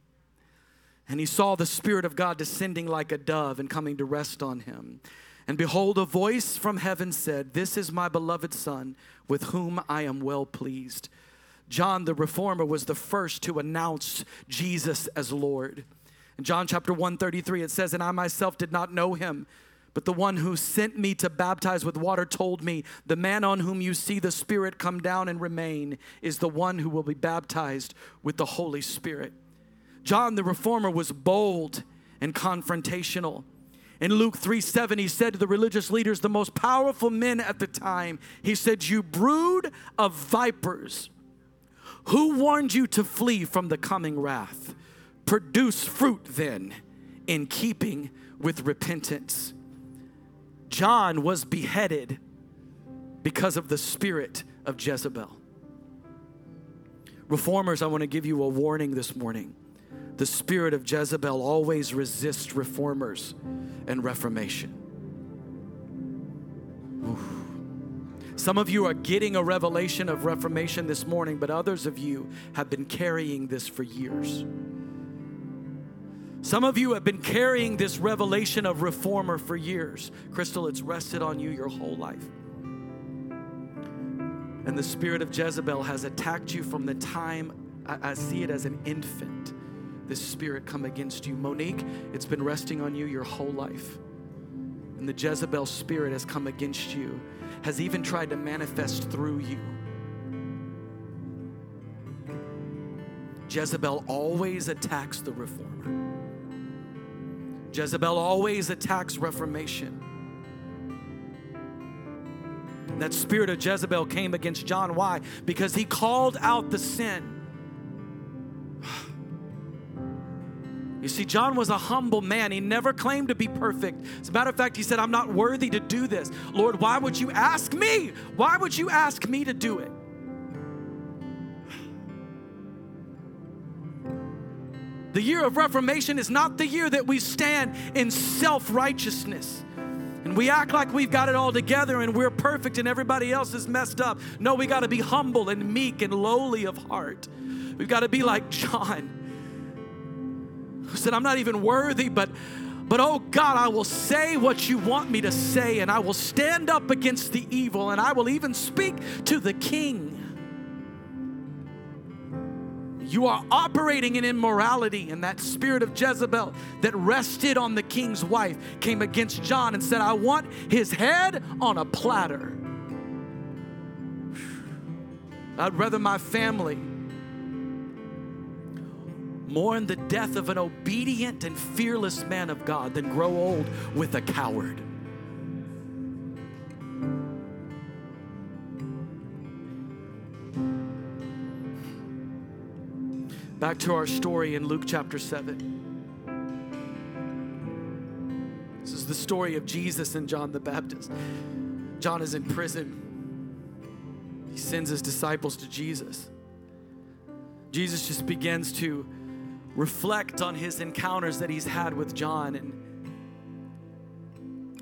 And he saw the Spirit of God descending like a dove and coming to rest on him. And behold, a voice from heaven said, This is my beloved Son, with whom I am well pleased. John the Reformer was the first to announce Jesus as Lord. In John chapter 133, it says, And I myself did not know him, but the one who sent me to baptize with water told me, The man on whom you see the Spirit come down and remain is the one who will be baptized with the Holy Spirit. John the Reformer was bold and confrontational. In Luke 3 7, he said to the religious leaders, the most powerful men at the time, he said, You brood of vipers, who warned you to flee from the coming wrath? Produce fruit then in keeping with repentance. John was beheaded because of the spirit of Jezebel. Reformers, I want to give you a warning this morning. The spirit of Jezebel always resists reformers and reformation. Oof. Some of you are getting a revelation of reformation this morning, but others of you have been carrying this for years. Some of you have been carrying this revelation of reformer for years. Crystal, it's rested on you your whole life. And the spirit of Jezebel has attacked you from the time I, I see it as an infant. This spirit come against you. Monique, it's been resting on you your whole life. And the Jezebel spirit has come against you, has even tried to manifest through you. Jezebel always attacks the reformer. Jezebel always attacks reformation. That spirit of Jezebel came against John. Why? Because he called out the sin. You see, John was a humble man. He never claimed to be perfect. As a matter of fact, he said, I'm not worthy to do this. Lord, why would you ask me? Why would you ask me to do it? The year of Reformation is not the year that we stand in self righteousness and we act like we've got it all together and we're perfect and everybody else is messed up. No, we got to be humble and meek and lowly of heart. We've got to be like John, who said, I'm not even worthy, but but oh God, I will say what you want me to say, and I will stand up against the evil, and I will even speak to the king. You are operating in immorality, and that spirit of Jezebel that rested on the king's wife came against John and said, I want his head on a platter. I'd rather my family mourn the death of an obedient and fearless man of God than grow old with a coward. Back to our story in Luke chapter 7. This is the story of Jesus and John the Baptist. John is in prison. He sends his disciples to Jesus. Jesus just begins to reflect on his encounters that he's had with John and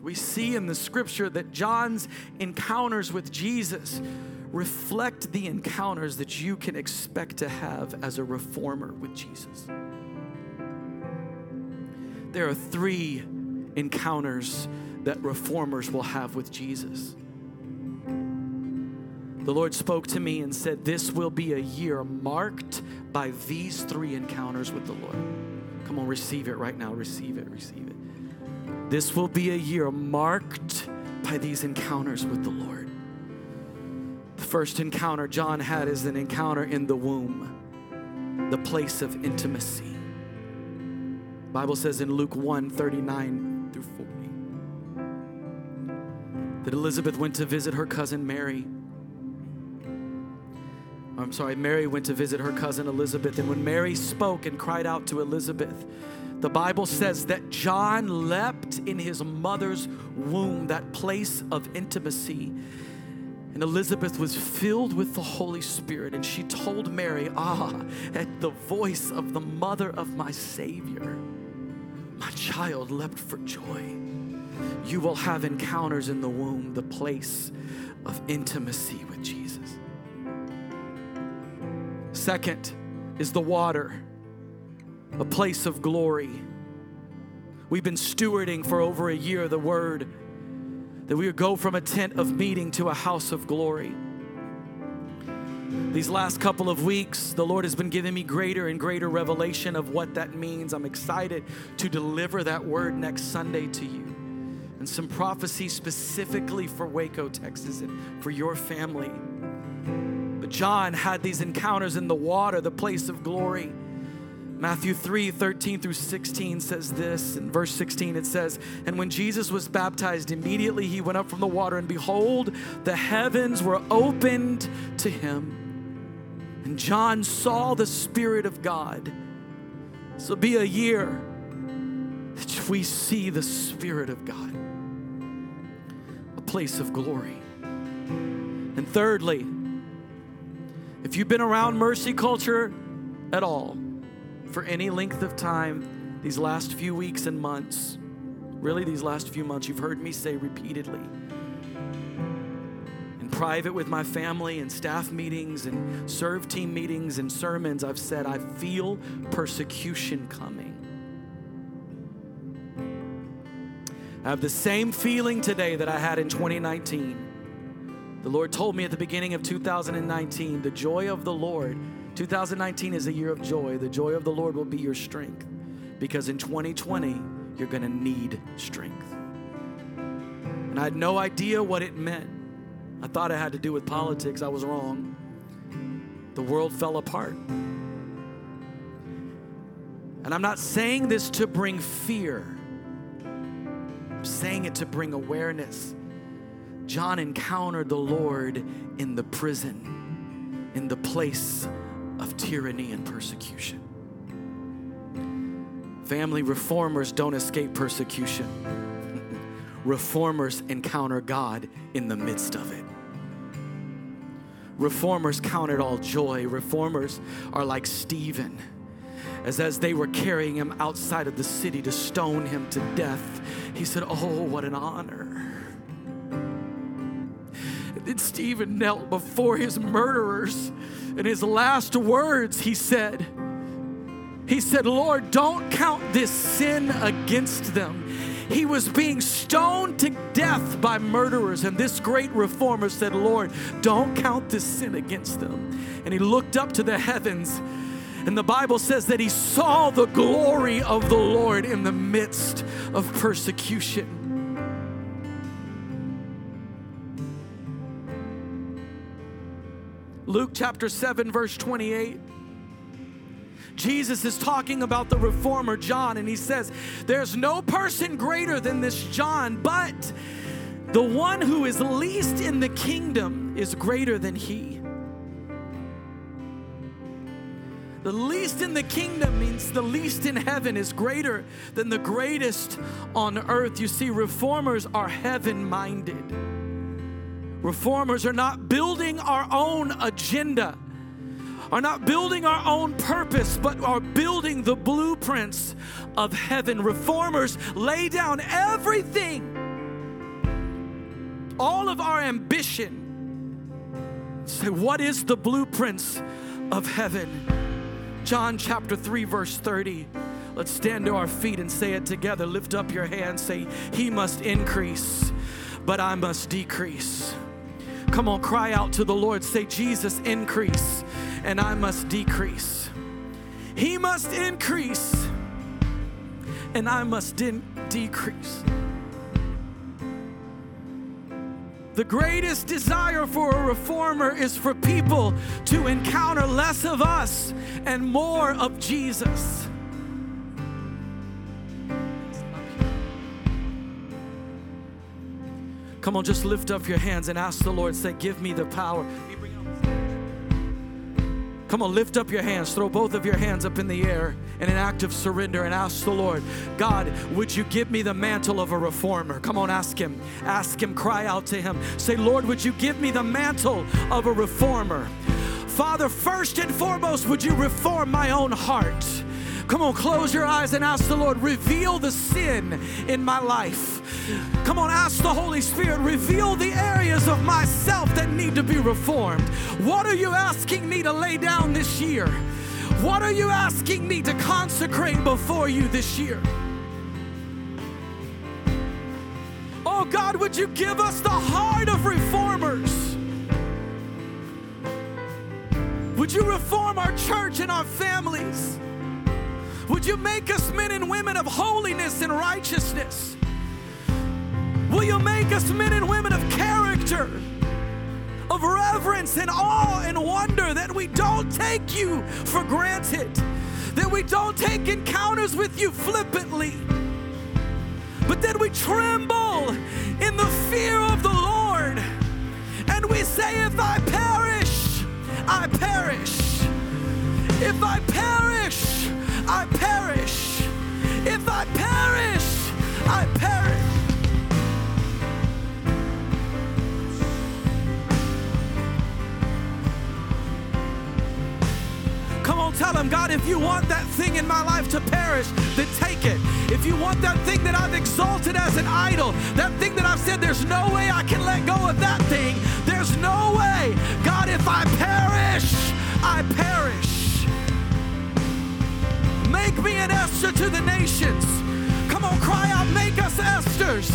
We see in the scripture that John's encounters with Jesus reflect the encounters that you can expect to have as a reformer with Jesus. There are three encounters that reformers will have with Jesus. The Lord spoke to me and said, This will be a year marked by these three encounters with the Lord. Come on, receive it right now. Receive it, receive it. This will be a year marked by these encounters with the Lord. The first encounter John had is an encounter in the womb, the place of intimacy. Bible says in Luke 1 39 through 40 that Elizabeth went to visit her cousin Mary. I'm sorry, Mary went to visit her cousin Elizabeth. And when Mary spoke and cried out to Elizabeth, the Bible says that John leapt in his mother's womb, that place of intimacy. And Elizabeth was filled with the Holy Spirit, and she told Mary, Ah, at the voice of the mother of my Savior, my child leapt for joy. You will have encounters in the womb, the place of intimacy with Jesus. Second is the water, a place of glory. We've been stewarding for over a year the word that we would go from a tent of meeting to a house of glory. These last couple of weeks, the Lord has been giving me greater and greater revelation of what that means. I'm excited to deliver that word next Sunday to you. And some prophecy specifically for Waco, Texas, and for your family. But John had these encounters in the water, the place of glory. Matthew 3 13 through 16 says this. In verse 16, it says, And when Jesus was baptized, immediately he went up from the water, and behold, the heavens were opened to him. And John saw the Spirit of God. So be a year that we see the Spirit of God, a place of glory. And thirdly, if you've been around mercy culture at all for any length of time these last few weeks and months, really these last few months, you've heard me say repeatedly in private with my family and staff meetings and serve team meetings and sermons, I've said, I feel persecution coming. I have the same feeling today that I had in 2019. The Lord told me at the beginning of 2019, the joy of the Lord, 2019 is a year of joy. The joy of the Lord will be your strength because in 2020, you're going to need strength. And I had no idea what it meant. I thought it had to do with politics. I was wrong. The world fell apart. And I'm not saying this to bring fear, I'm saying it to bring awareness John encountered the Lord in the prison, in the place of tyranny and persecution. Family reformers don't escape persecution. reformers encounter God in the midst of it. Reformers count it all joy. Reformers are like Stephen, as as they were carrying him outside of the city to stone him to death, he said, Oh, what an honor Stephen knelt before his murderers. And his last words, he said, he said, Lord, don't count this sin against them. He was being stoned to death by murderers. And this great reformer said, Lord, don't count this sin against them. And he looked up to the heavens. And the Bible says that he saw the glory of the Lord in the midst of persecution. Luke chapter 7, verse 28. Jesus is talking about the reformer John, and he says, There's no person greater than this John, but the one who is least in the kingdom is greater than he. The least in the kingdom means the least in heaven is greater than the greatest on earth. You see, reformers are heaven minded. Reformers are not building our own agenda, are not building our own purpose, but are building the blueprints of heaven. Reformers lay down everything all of our ambition. Say, what is the blueprints of heaven? John chapter 3, verse 30. Let's stand to our feet and say it together. Lift up your hands. Say, He must increase, but I must decrease. Come on, cry out to the Lord. Say, Jesus, increase, and I must decrease. He must increase, and I must de- decrease. The greatest desire for a reformer is for people to encounter less of us and more of Jesus. Come on, just lift up your hands and ask the Lord, say, Give me the power. Come on, lift up your hands. Throw both of your hands up in the air in an act of surrender and ask the Lord, God, would you give me the mantle of a reformer? Come on, ask Him. Ask Him, cry out to Him. Say, Lord, would you give me the mantle of a reformer? Father, first and foremost, would you reform my own heart? Come on, close your eyes and ask the Lord, reveal the sin in my life. Come on, ask the Holy Spirit, reveal the areas of myself that need to be reformed. What are you asking me to lay down this year? What are you asking me to consecrate before you this year? Oh God, would you give us the heart of reformers? Would you reform our church and our families? Would you make us men and women of holiness and righteousness? Will you make us men and women of character, of reverence and awe and wonder that we don't take you for granted, that we don't take encounters with you flippantly, but that we tremble in the fear of the Lord and we say, If I perish, I perish. If I perish, I perish. If I perish, I perish. On, tell him, God, if you want that thing in my life to perish, then take it. If you want that thing that I've exalted as an idol, that thing that I've said, there's no way I can let go of that thing, there's no way. God, if I perish, I perish. Make me an Esther to the nations. Come on, cry out, make us Esthers.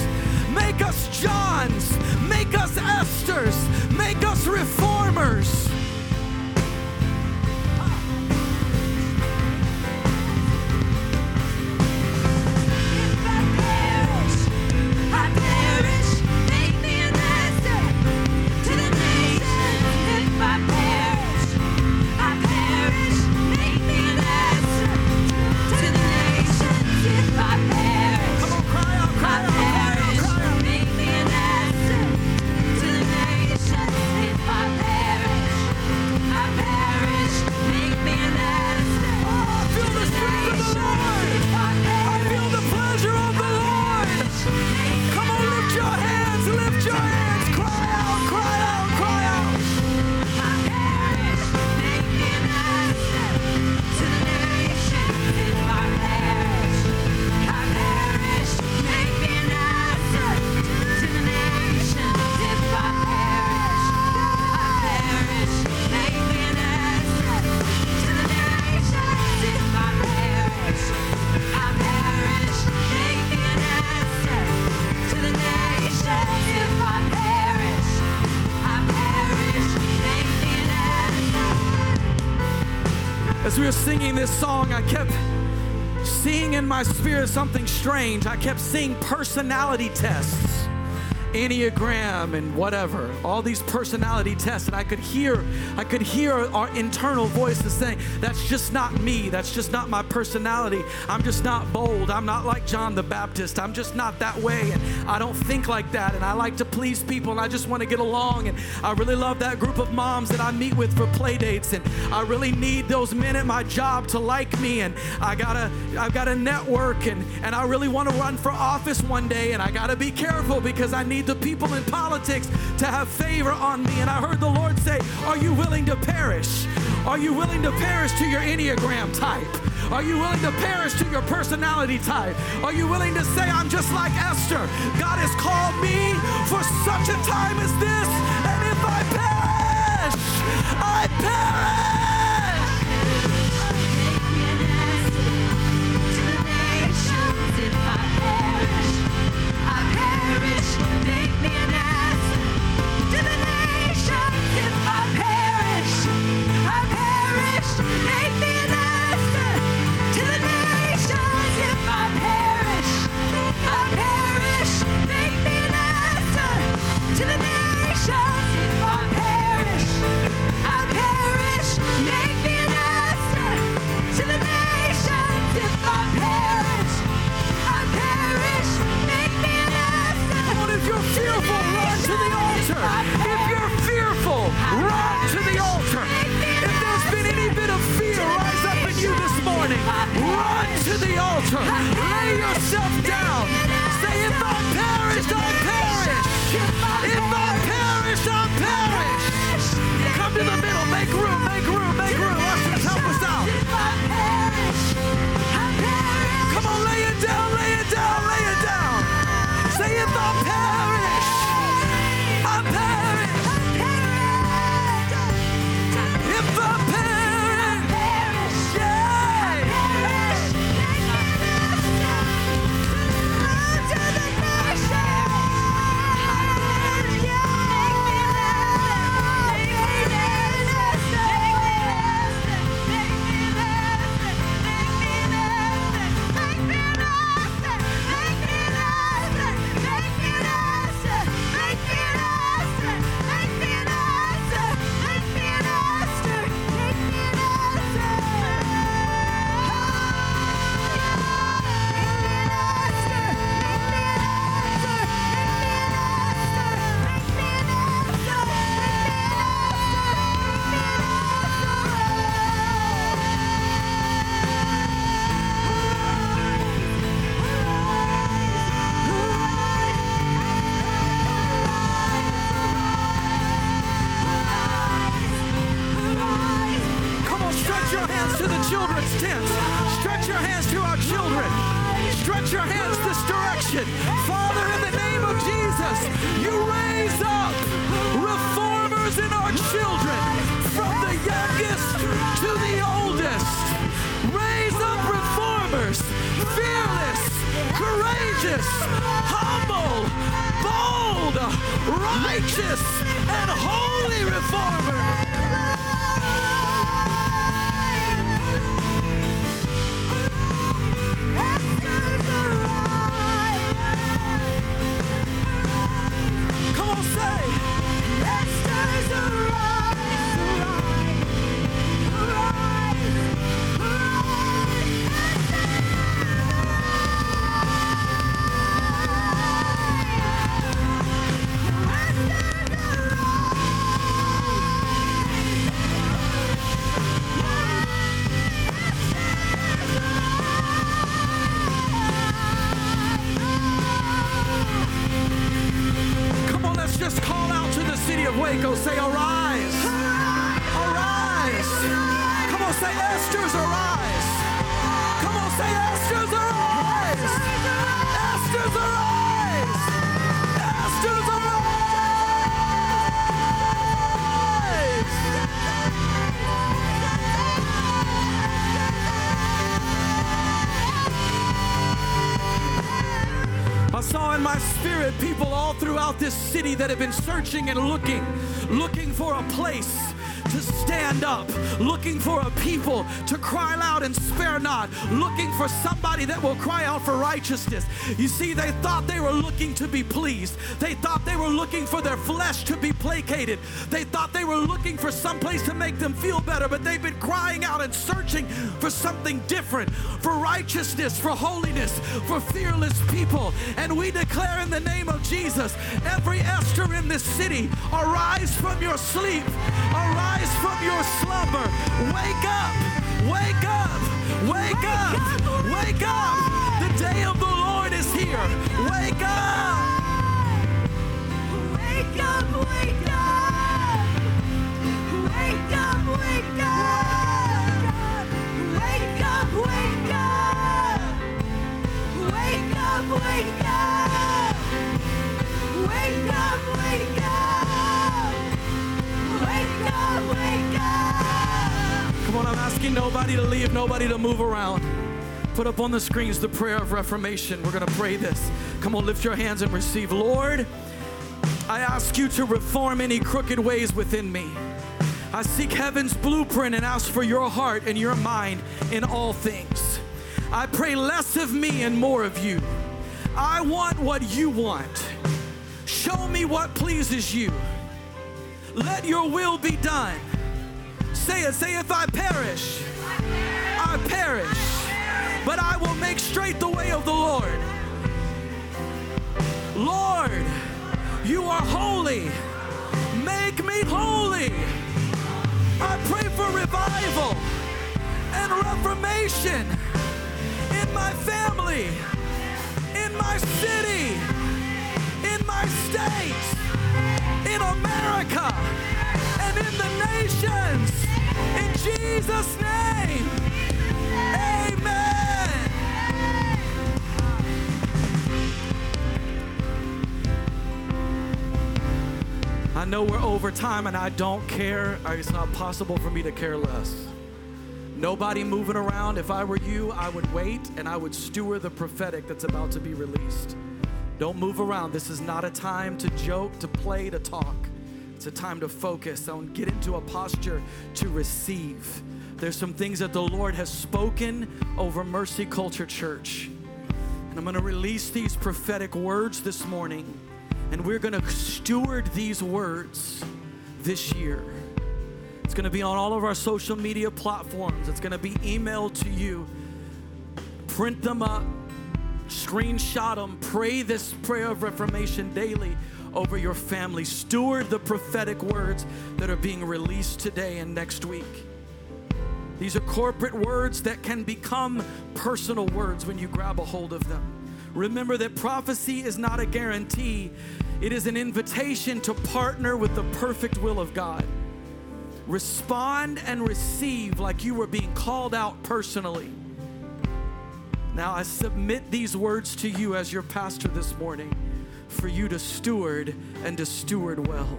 Make us Johns. Make us Esthers. Make us reformers. My spirit something strange. I kept seeing personality tests, Enneagram and whatever, all these personality tests, and I could hear, I could hear our internal voices saying, "That's just not me. That's just not my personality. I'm just not bold. I'm not like John the Baptist. I'm just not that way, and I don't think like that. And I like to please people, and I just want to get along. And I really love that group of moms that I meet with for play dates, and I really need those men at my job to like me. And I gotta, I've got to network, and and I really want to run for office one day, and I gotta be careful because I need the people in politics to have favor on me. And I heard the Lord say, Are you willing to perish? Are you willing to perish to your Enneagram type? Are you willing to perish to your personality type? Are you willing to say, I'm just like Esther? God has called me for such a time as this, and if I perish, I perish. The city that have been searching and looking, looking for a place to stand up, looking for a people to cry loud and spare not, looking for somebody that will cry out for righteousness. You see, they thought they were looking to be pleased. They thought they were looking for their flesh to be placated. They thought they were looking for some place to make them feel better, but they've been crying out and searching for something different, for righteousness, for holiness, for fearless people. And we declare in the name of Jesus, every Esther in this city, arise from your sleep, arise from your slumber. Wake up, wake up, wake up, wake up. The day of the Lord is here. Wake up. Wake up, wake I'm asking nobody to leave, nobody to move around. Put up on the screens the prayer of reformation. We're going to pray this. Come on, lift your hands and receive. Lord, I ask you to reform any crooked ways within me. I seek heaven's blueprint and ask for your heart and your mind in all things. I pray less of me and more of you. I want what you want. Show me what pleases you. Let your will be done. Say it, say, if I perish, I perish, but I will make straight the way of the Lord. Lord, you are holy. Make me holy. I pray for revival and reformation in my family, in my city, in my state, in America, and in the nations. In Jesus' name, amen. I know we're over time and I don't care. It's not possible for me to care less. Nobody moving around. If I were you, I would wait and I would steward the prophetic that's about to be released. Don't move around. This is not a time to joke, to play, to talk. It's a time to focus on get into a posture to receive. There's some things that the Lord has spoken over Mercy Culture Church. And I'm going to release these prophetic words this morning. And we're going to steward these words this year. It's going to be on all of our social media platforms. It's going to be emailed to you. Print them up, screenshot them, pray this prayer of reformation daily over your family. Steward the prophetic words that are being released today and next week. These are corporate words that can become personal words when you grab a hold of them. Remember that prophecy is not a guarantee, it is an invitation to partner with the perfect will of God. Respond and receive like you were being called out personally. Now, I submit these words to you as your pastor this morning for you to steward and to steward well.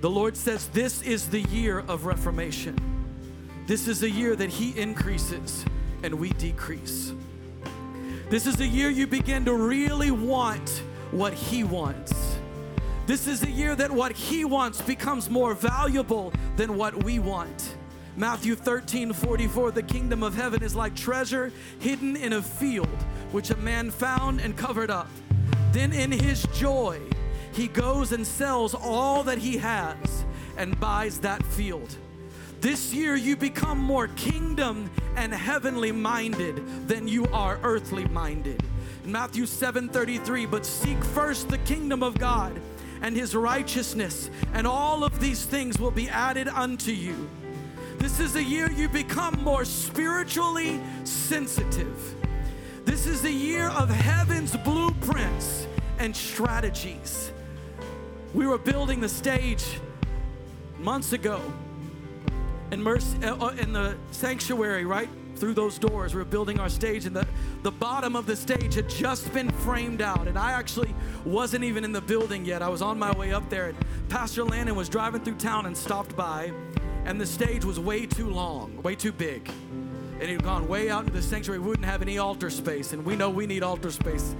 The Lord says this is the year of reformation. This is a year that He increases and we decrease. This is a year you begin to really want what He wants. This is a year that what He wants becomes more valuable than what we want. Matthew 13, 44, the kingdom of heaven is like treasure hidden in a field, which a man found and covered up. Then in his joy, he goes and sells all that he has and buys that field. This year, you become more kingdom and heavenly minded than you are earthly minded. In Matthew 7 33, but seek first the kingdom of God and his righteousness, and all of these things will be added unto you. This is a year you become more spiritually sensitive. This is a year of heaven's blueprints and strategies. We were building the stage months ago in, uh, uh, in the sanctuary, right? Through those doors, we were building our stage, and the, the bottom of the stage had just been framed out. And I actually wasn't even in the building yet. I was on my way up there, and Pastor Landon was driving through town and stopped by, and the stage was way too long, way too big. And he'd gone way out into the sanctuary. We wouldn't have any altar space, and we know we need altar space.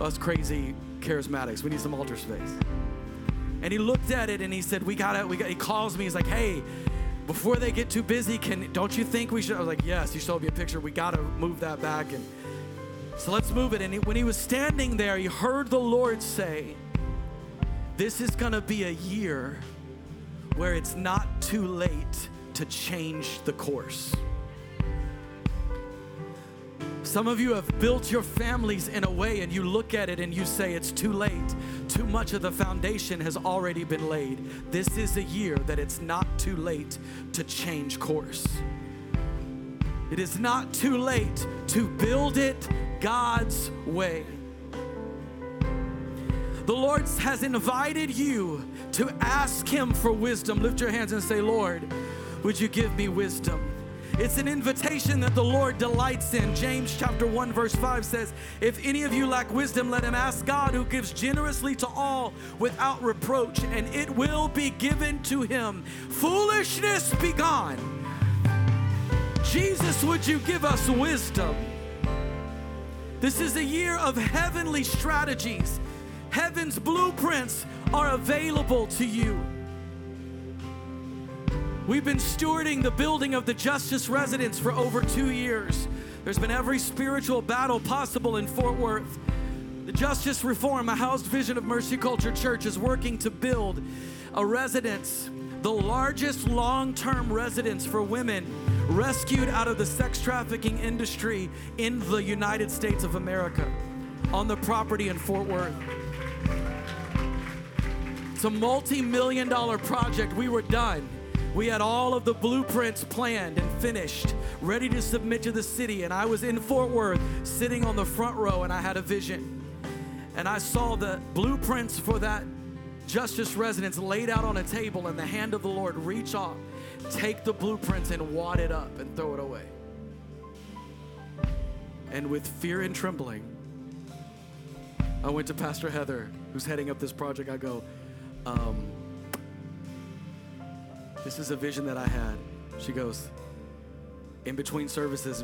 Us crazy charismatics, we need some altar space. And he looked at it and he said, "We gotta, We got." He calls me. He's like, "Hey, before they get too busy, can don't you think we should?" I was like, "Yes." He showed me a picture. We got to move that back, and so let's move it. And he, when he was standing there, he heard the Lord say, "This is gonna be a year where it's not too late to change the course." Some of you have built your families in a way and you look at it and you say it's too late. Too much of the foundation has already been laid. This is a year that it's not too late to change course. It is not too late to build it God's way. The Lord has invited you to ask Him for wisdom. Lift your hands and say, Lord, would you give me wisdom? It's an invitation that the Lord delights in. James chapter 1 verse 5 says, "If any of you lack wisdom, let him ask God who gives generously to all without reproach, and it will be given to him." Foolishness be gone. Jesus, would you give us wisdom? This is a year of heavenly strategies. Heaven's blueprints are available to you. We've been stewarding the building of the Justice Residence for over two years. There's been every spiritual battle possible in Fort Worth. The Justice Reform, a housed vision of Mercy Culture Church, is working to build a residence, the largest long term residence for women rescued out of the sex trafficking industry in the United States of America on the property in Fort Worth. It's a multi million dollar project. We were done. We had all of the blueprints planned and finished, ready to submit to the city. And I was in Fort Worth sitting on the front row and I had a vision. And I saw the blueprints for that justice residence laid out on a table, and the hand of the Lord reach off, take the blueprints and wad it up and throw it away. And with fear and trembling, I went to Pastor Heather, who's heading up this project. I go, um, This is a vision that I had. She goes, In between services,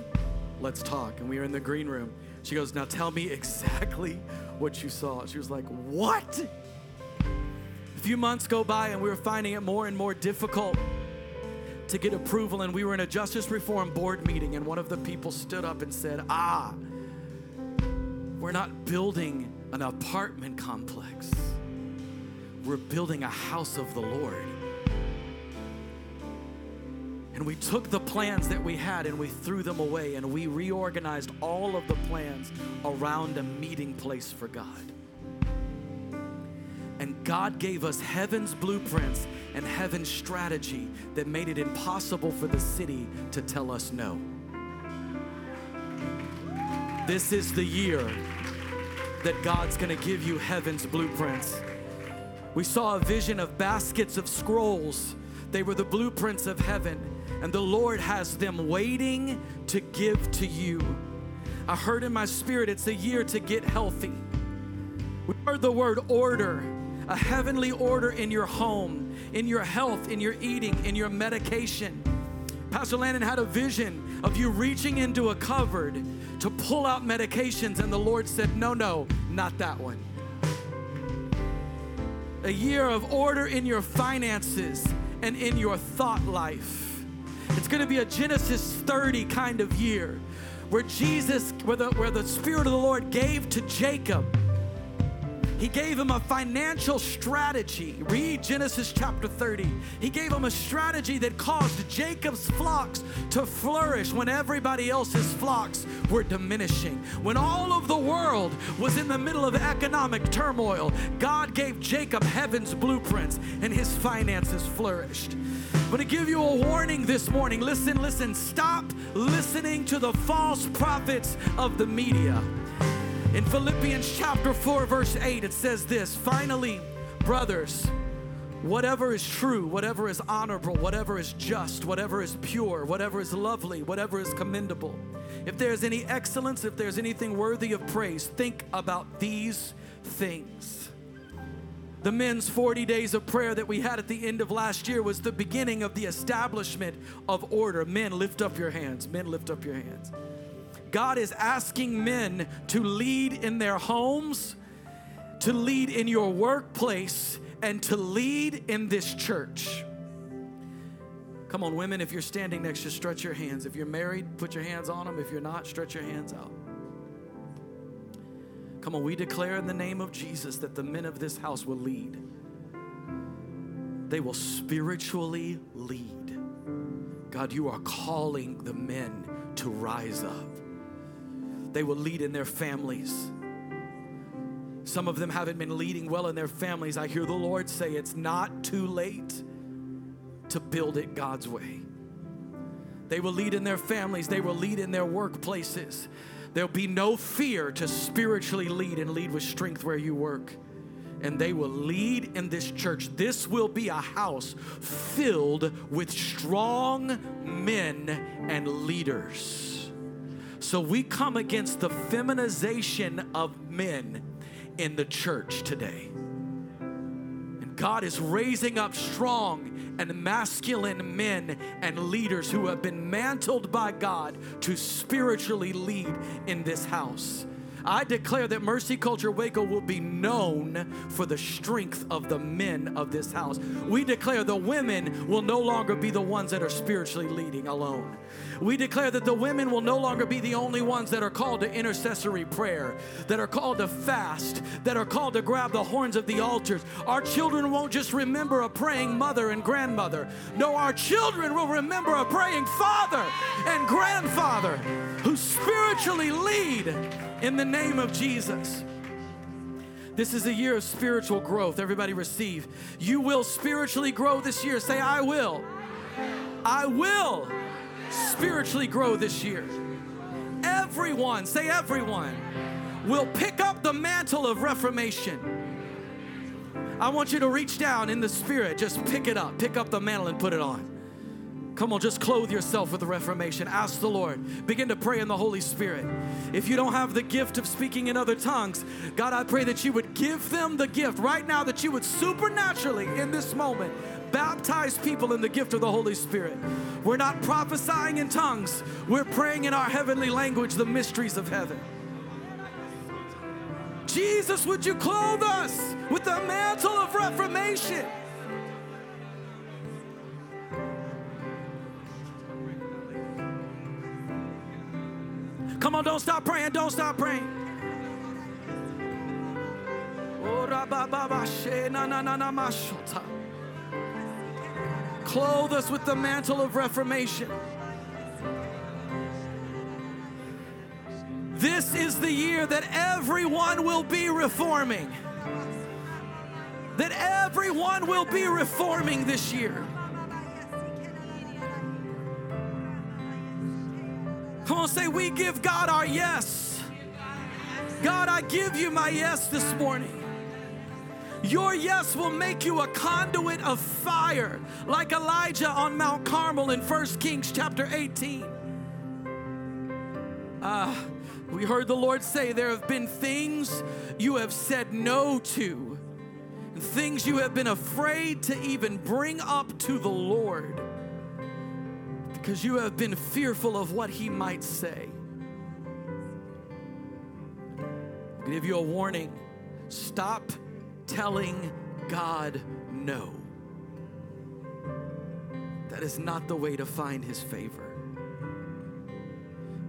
let's talk. And we were in the green room. She goes, Now tell me exactly what you saw. She was like, What? A few months go by, and we were finding it more and more difficult to get approval. And we were in a justice reform board meeting, and one of the people stood up and said, Ah, we're not building an apartment complex, we're building a house of the Lord. And we took the plans that we had and we threw them away and we reorganized all of the plans around a meeting place for God. And God gave us heaven's blueprints and heaven's strategy that made it impossible for the city to tell us no. This is the year that God's gonna give you heaven's blueprints. We saw a vision of baskets of scrolls. They were the blueprints of heaven, and the Lord has them waiting to give to you. I heard in my spirit it's a year to get healthy. We heard the word order, a heavenly order in your home, in your health, in your eating, in your medication. Pastor Landon had a vision of you reaching into a cupboard to pull out medications, and the Lord said, No, no, not that one. A year of order in your finances and in your thought life. It's going to be a Genesis 30 kind of year where Jesus, where the, where the Spirit of the Lord gave to Jacob he gave him a financial strategy. Read Genesis chapter 30. He gave him a strategy that caused Jacob's flocks to flourish when everybody else's flocks were diminishing. When all of the world was in the middle of economic turmoil, God gave Jacob heaven's blueprints and his finances flourished. I'm going to give you a warning this morning. Listen, listen. Stop listening to the false prophets of the media. In Philippians chapter 4, verse 8, it says this Finally, brothers, whatever is true, whatever is honorable, whatever is just, whatever is pure, whatever is lovely, whatever is commendable, if there's any excellence, if there's anything worthy of praise, think about these things. The men's 40 days of prayer that we had at the end of last year was the beginning of the establishment of order. Men, lift up your hands. Men, lift up your hands. God is asking men to lead in their homes, to lead in your workplace, and to lead in this church. Come on, women, if you're standing next, just stretch your hands. If you're married, put your hands on them. If you're not, stretch your hands out. Come on, we declare in the name of Jesus that the men of this house will lead. They will spiritually lead. God, you are calling the men to rise up. They will lead in their families. Some of them haven't been leading well in their families. I hear the Lord say it's not too late to build it God's way. They will lead in their families, they will lead in their workplaces. There'll be no fear to spiritually lead and lead with strength where you work. and they will lead in this church. This will be a house filled with strong men and leaders. So we come against the feminization of men in the church today. God is raising up strong and masculine men and leaders who have been mantled by God to spiritually lead in this house. I declare that Mercy Culture Waco will be known for the strength of the men of this house. We declare the women will no longer be the ones that are spiritually leading alone. We declare that the women will no longer be the only ones that are called to intercessory prayer, that are called to fast, that are called to grab the horns of the altars. Our children won't just remember a praying mother and grandmother. No, our children will remember a praying father and grandfather who spiritually lead in the name of Jesus. This is a year of spiritual growth. Everybody receive. You will spiritually grow this year. Say, I will. I will spiritually grow this year. Everyone, say everyone, will pick up the mantle of reformation. I want you to reach down in the spirit, just pick it up, pick up the mantle and put it on. Come on, just clothe yourself with the Reformation. Ask the Lord. Begin to pray in the Holy Spirit. If you don't have the gift of speaking in other tongues, God, I pray that you would give them the gift right now, that you would supernaturally, in this moment, baptize people in the gift of the Holy Spirit. We're not prophesying in tongues, we're praying in our heavenly language the mysteries of heaven. Jesus, would you clothe us with the mantle of reformation? Come on, don't stop praying, don't stop praying. Oh, Clothe us with the mantle of reformation. This is the year that everyone will be reforming. That everyone will be reforming this year. Come on, say, We give God our yes. God, I give you my yes this morning. Your yes will make you a conduit of fire, like Elijah on Mount Carmel in 1 Kings chapter 18. Ah, we heard the Lord say, There have been things you have said no to, things you have been afraid to even bring up to the Lord because you have been fearful of what He might say. I give you a warning stop telling God no. That is not the way to find His favor.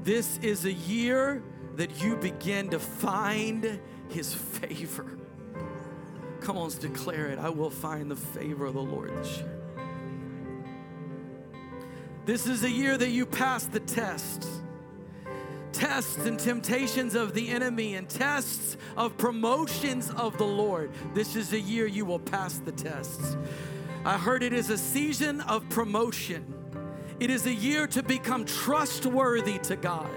This is a year that you begin to find His favor. Come on, let's declare it. I will find the favor of the Lord this year. This is a year that you pass the tests. Tests and temptations of the enemy and tests of promotions of the Lord. This is a year you will pass the tests. I heard it is a season of promotion. It is a year to become trustworthy to God.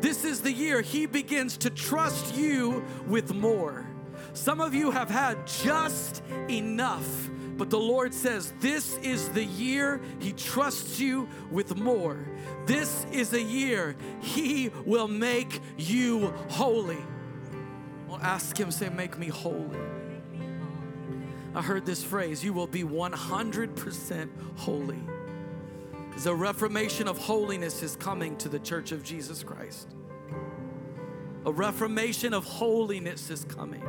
This is the year He begins to trust you with more. Some of you have had just enough, but the Lord says this is the year He trusts you with more. This is a year He will make you holy. Well, ask Him, say, Make me holy. I heard this phrase you will be 100% holy. The reformation of holiness is coming to the church of Jesus Christ. A reformation of holiness is coming.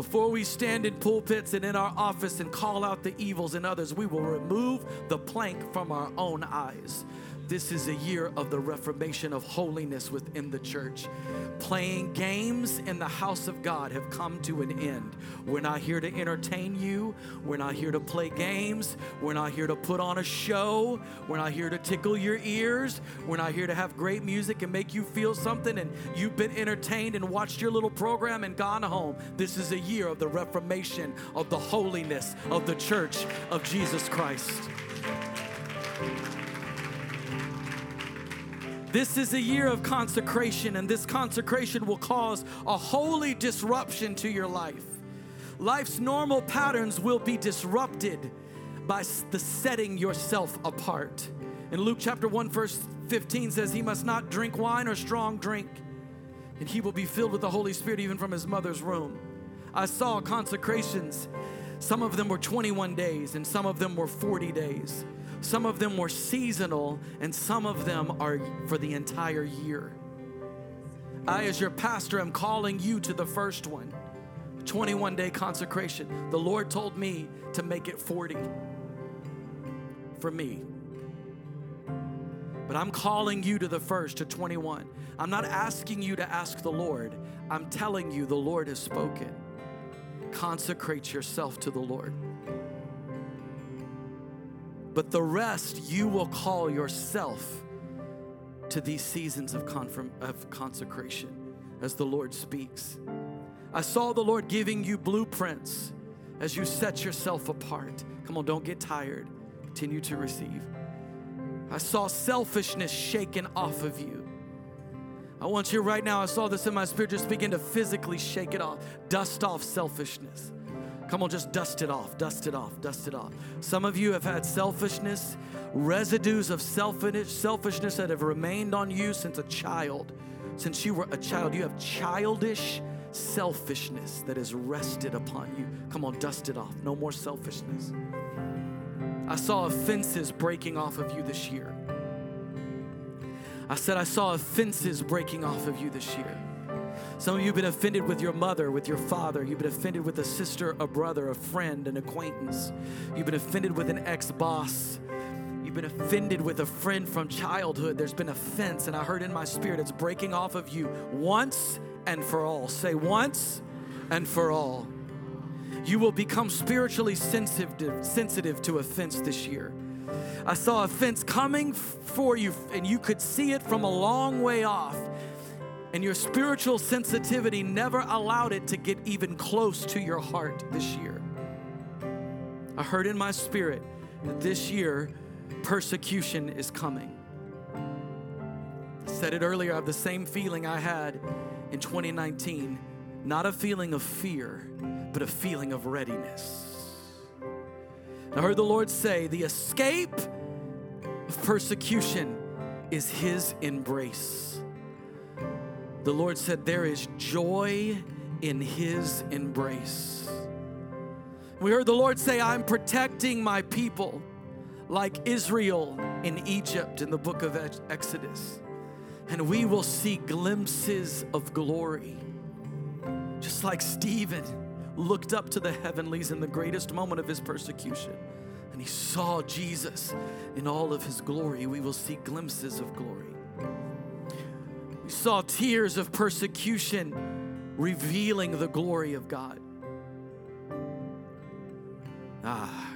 Before we stand in pulpits and in our office and call out the evils in others, we will remove the plank from our own eyes. This is a year of the reformation of holiness within the church. Playing games in the house of God have come to an end. We're not here to entertain you. We're not here to play games. We're not here to put on a show. We're not here to tickle your ears. We're not here to have great music and make you feel something and you've been entertained and watched your little program and gone home. This is a year of the reformation of the holiness of the church of Jesus Christ. This is a year of consecration, and this consecration will cause a holy disruption to your life. Life's normal patterns will be disrupted by the setting yourself apart. In Luke chapter 1, verse 15 says, He must not drink wine or strong drink, and he will be filled with the Holy Spirit even from his mother's womb. I saw consecrations. Some of them were 21 days, and some of them were 40 days. Some of them were seasonal, and some of them are for the entire year. I, as your pastor, am calling you to the first one 21 day consecration. The Lord told me to make it 40 for me. But I'm calling you to the first, to 21. I'm not asking you to ask the Lord. I'm telling you the Lord has spoken. Consecrate yourself to the Lord. But the rest you will call yourself to these seasons of, confirm, of consecration as the Lord speaks. I saw the Lord giving you blueprints as you set yourself apart. Come on, don't get tired. Continue to receive. I saw selfishness shaken off of you. I want you right now, I saw this in my spirit, just begin to physically shake it off. Dust off selfishness. Come on, just dust it off, dust it off, dust it off. Some of you have had selfishness, residues of selfish, selfishness that have remained on you since a child. Since you were a child, you have childish selfishness that has rested upon you. Come on, dust it off. No more selfishness. I saw offenses breaking off of you this year. I said, I saw offenses breaking off of you this year. Some of you have been offended with your mother, with your father. You've been offended with a sister, a brother, a friend, an acquaintance. You've been offended with an ex boss. You've been offended with a friend from childhood. There's been offense, and I heard in my spirit it's breaking off of you once and for all. Say once and for all. You will become spiritually sensitive, sensitive to offense this year. I saw offense coming for you, and you could see it from a long way off. And your spiritual sensitivity never allowed it to get even close to your heart this year. I heard in my spirit that this year persecution is coming. I said it earlier, I have the same feeling I had in 2019. Not a feeling of fear, but a feeling of readiness. I heard the Lord say, the escape of persecution is His embrace. The Lord said, there is joy in His embrace. We heard the Lord say, I'm protecting my people like Israel in Egypt in the book of Exodus. And we will see glimpses of glory. Just like Stephen looked up to the heavenlies in the greatest moment of his persecution and he saw Jesus in all of his glory, we will see glimpses of glory. Saw tears of persecution revealing the glory of God. Ah,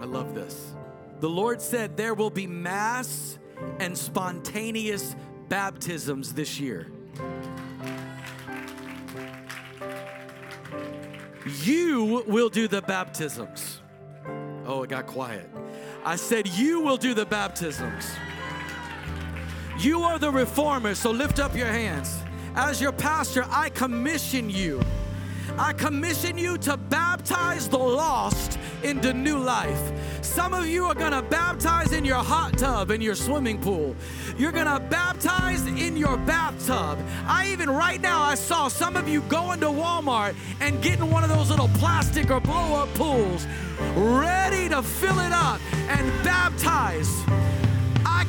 I love this. The Lord said there will be mass and spontaneous baptisms this year. You will do the baptisms. Oh, it got quiet. I said, You will do the baptisms. You are the reformer, so lift up your hands. As your pastor, I commission you. I commission you to baptize the lost into new life. Some of you are gonna baptize in your hot tub, in your swimming pool. You're gonna baptize in your bathtub. I even right now, I saw some of you going to Walmart and getting one of those little plastic or blow up pools, ready to fill it up and baptize.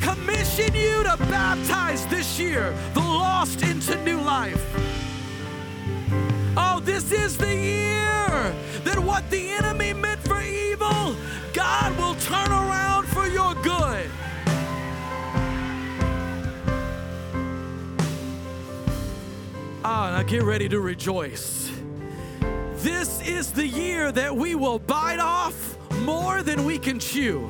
Commission you to baptize this year the lost into new life. Oh, this is the year that what the enemy meant for evil, God will turn around for your good. Ah, now get ready to rejoice. This is the year that we will bite off more than we can chew.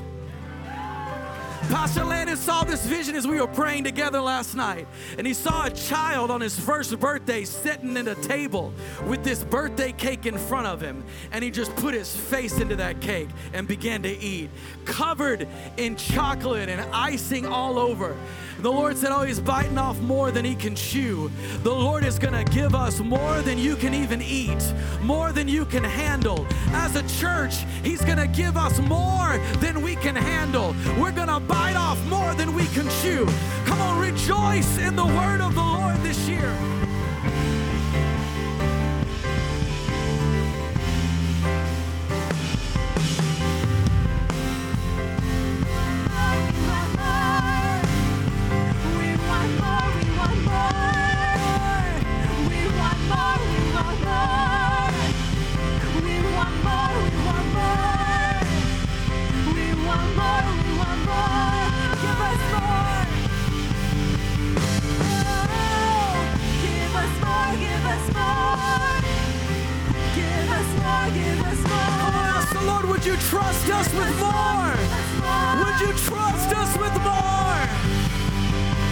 Pastor Landon saw this vision as we were praying together last night. And he saw a child on his first birthday sitting at a table with this birthday cake in front of him. And he just put his face into that cake and began to eat, covered in chocolate and icing all over. The Lord said, Oh, he's biting off more than he can chew. The Lord is going to give us more than you can even eat, more than you can handle. As a church, he's going to give us more than we can handle. We're going to bite off more than we can chew. Come on, rejoice in the word of the Lord this year. The Lord, would you trust us with more? Would you trust us with more?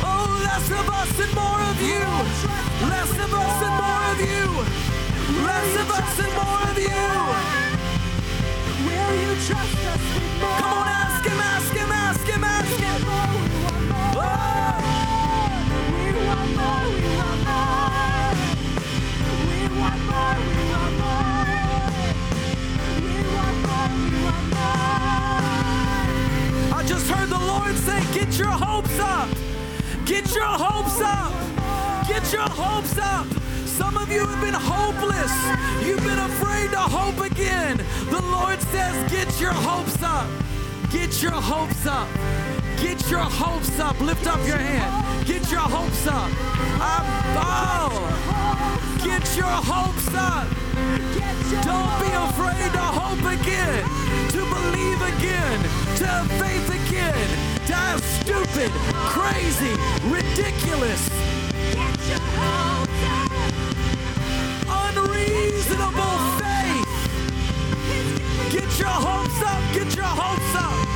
Oh, less of us and more of you. Less of us and more of you. Less of us and more of you. Will you trust us with more? Come on, ask him, ask him, ask him, ask him. I just heard the Lord say, get your hopes up. Get your hopes up. Get your hopes up. Some of you have been hopeless. You've been afraid to hope again. The Lord says, get your hopes up. Get your hopes up. Get your hopes up. Lift up your hand. Get your hopes up. I'm oh, Get your hopes up. Don't be afraid to hope again, believe again, to have faith again, to have stupid, crazy, ridiculous, unreasonable faith. Get your hopes up, get your hopes up.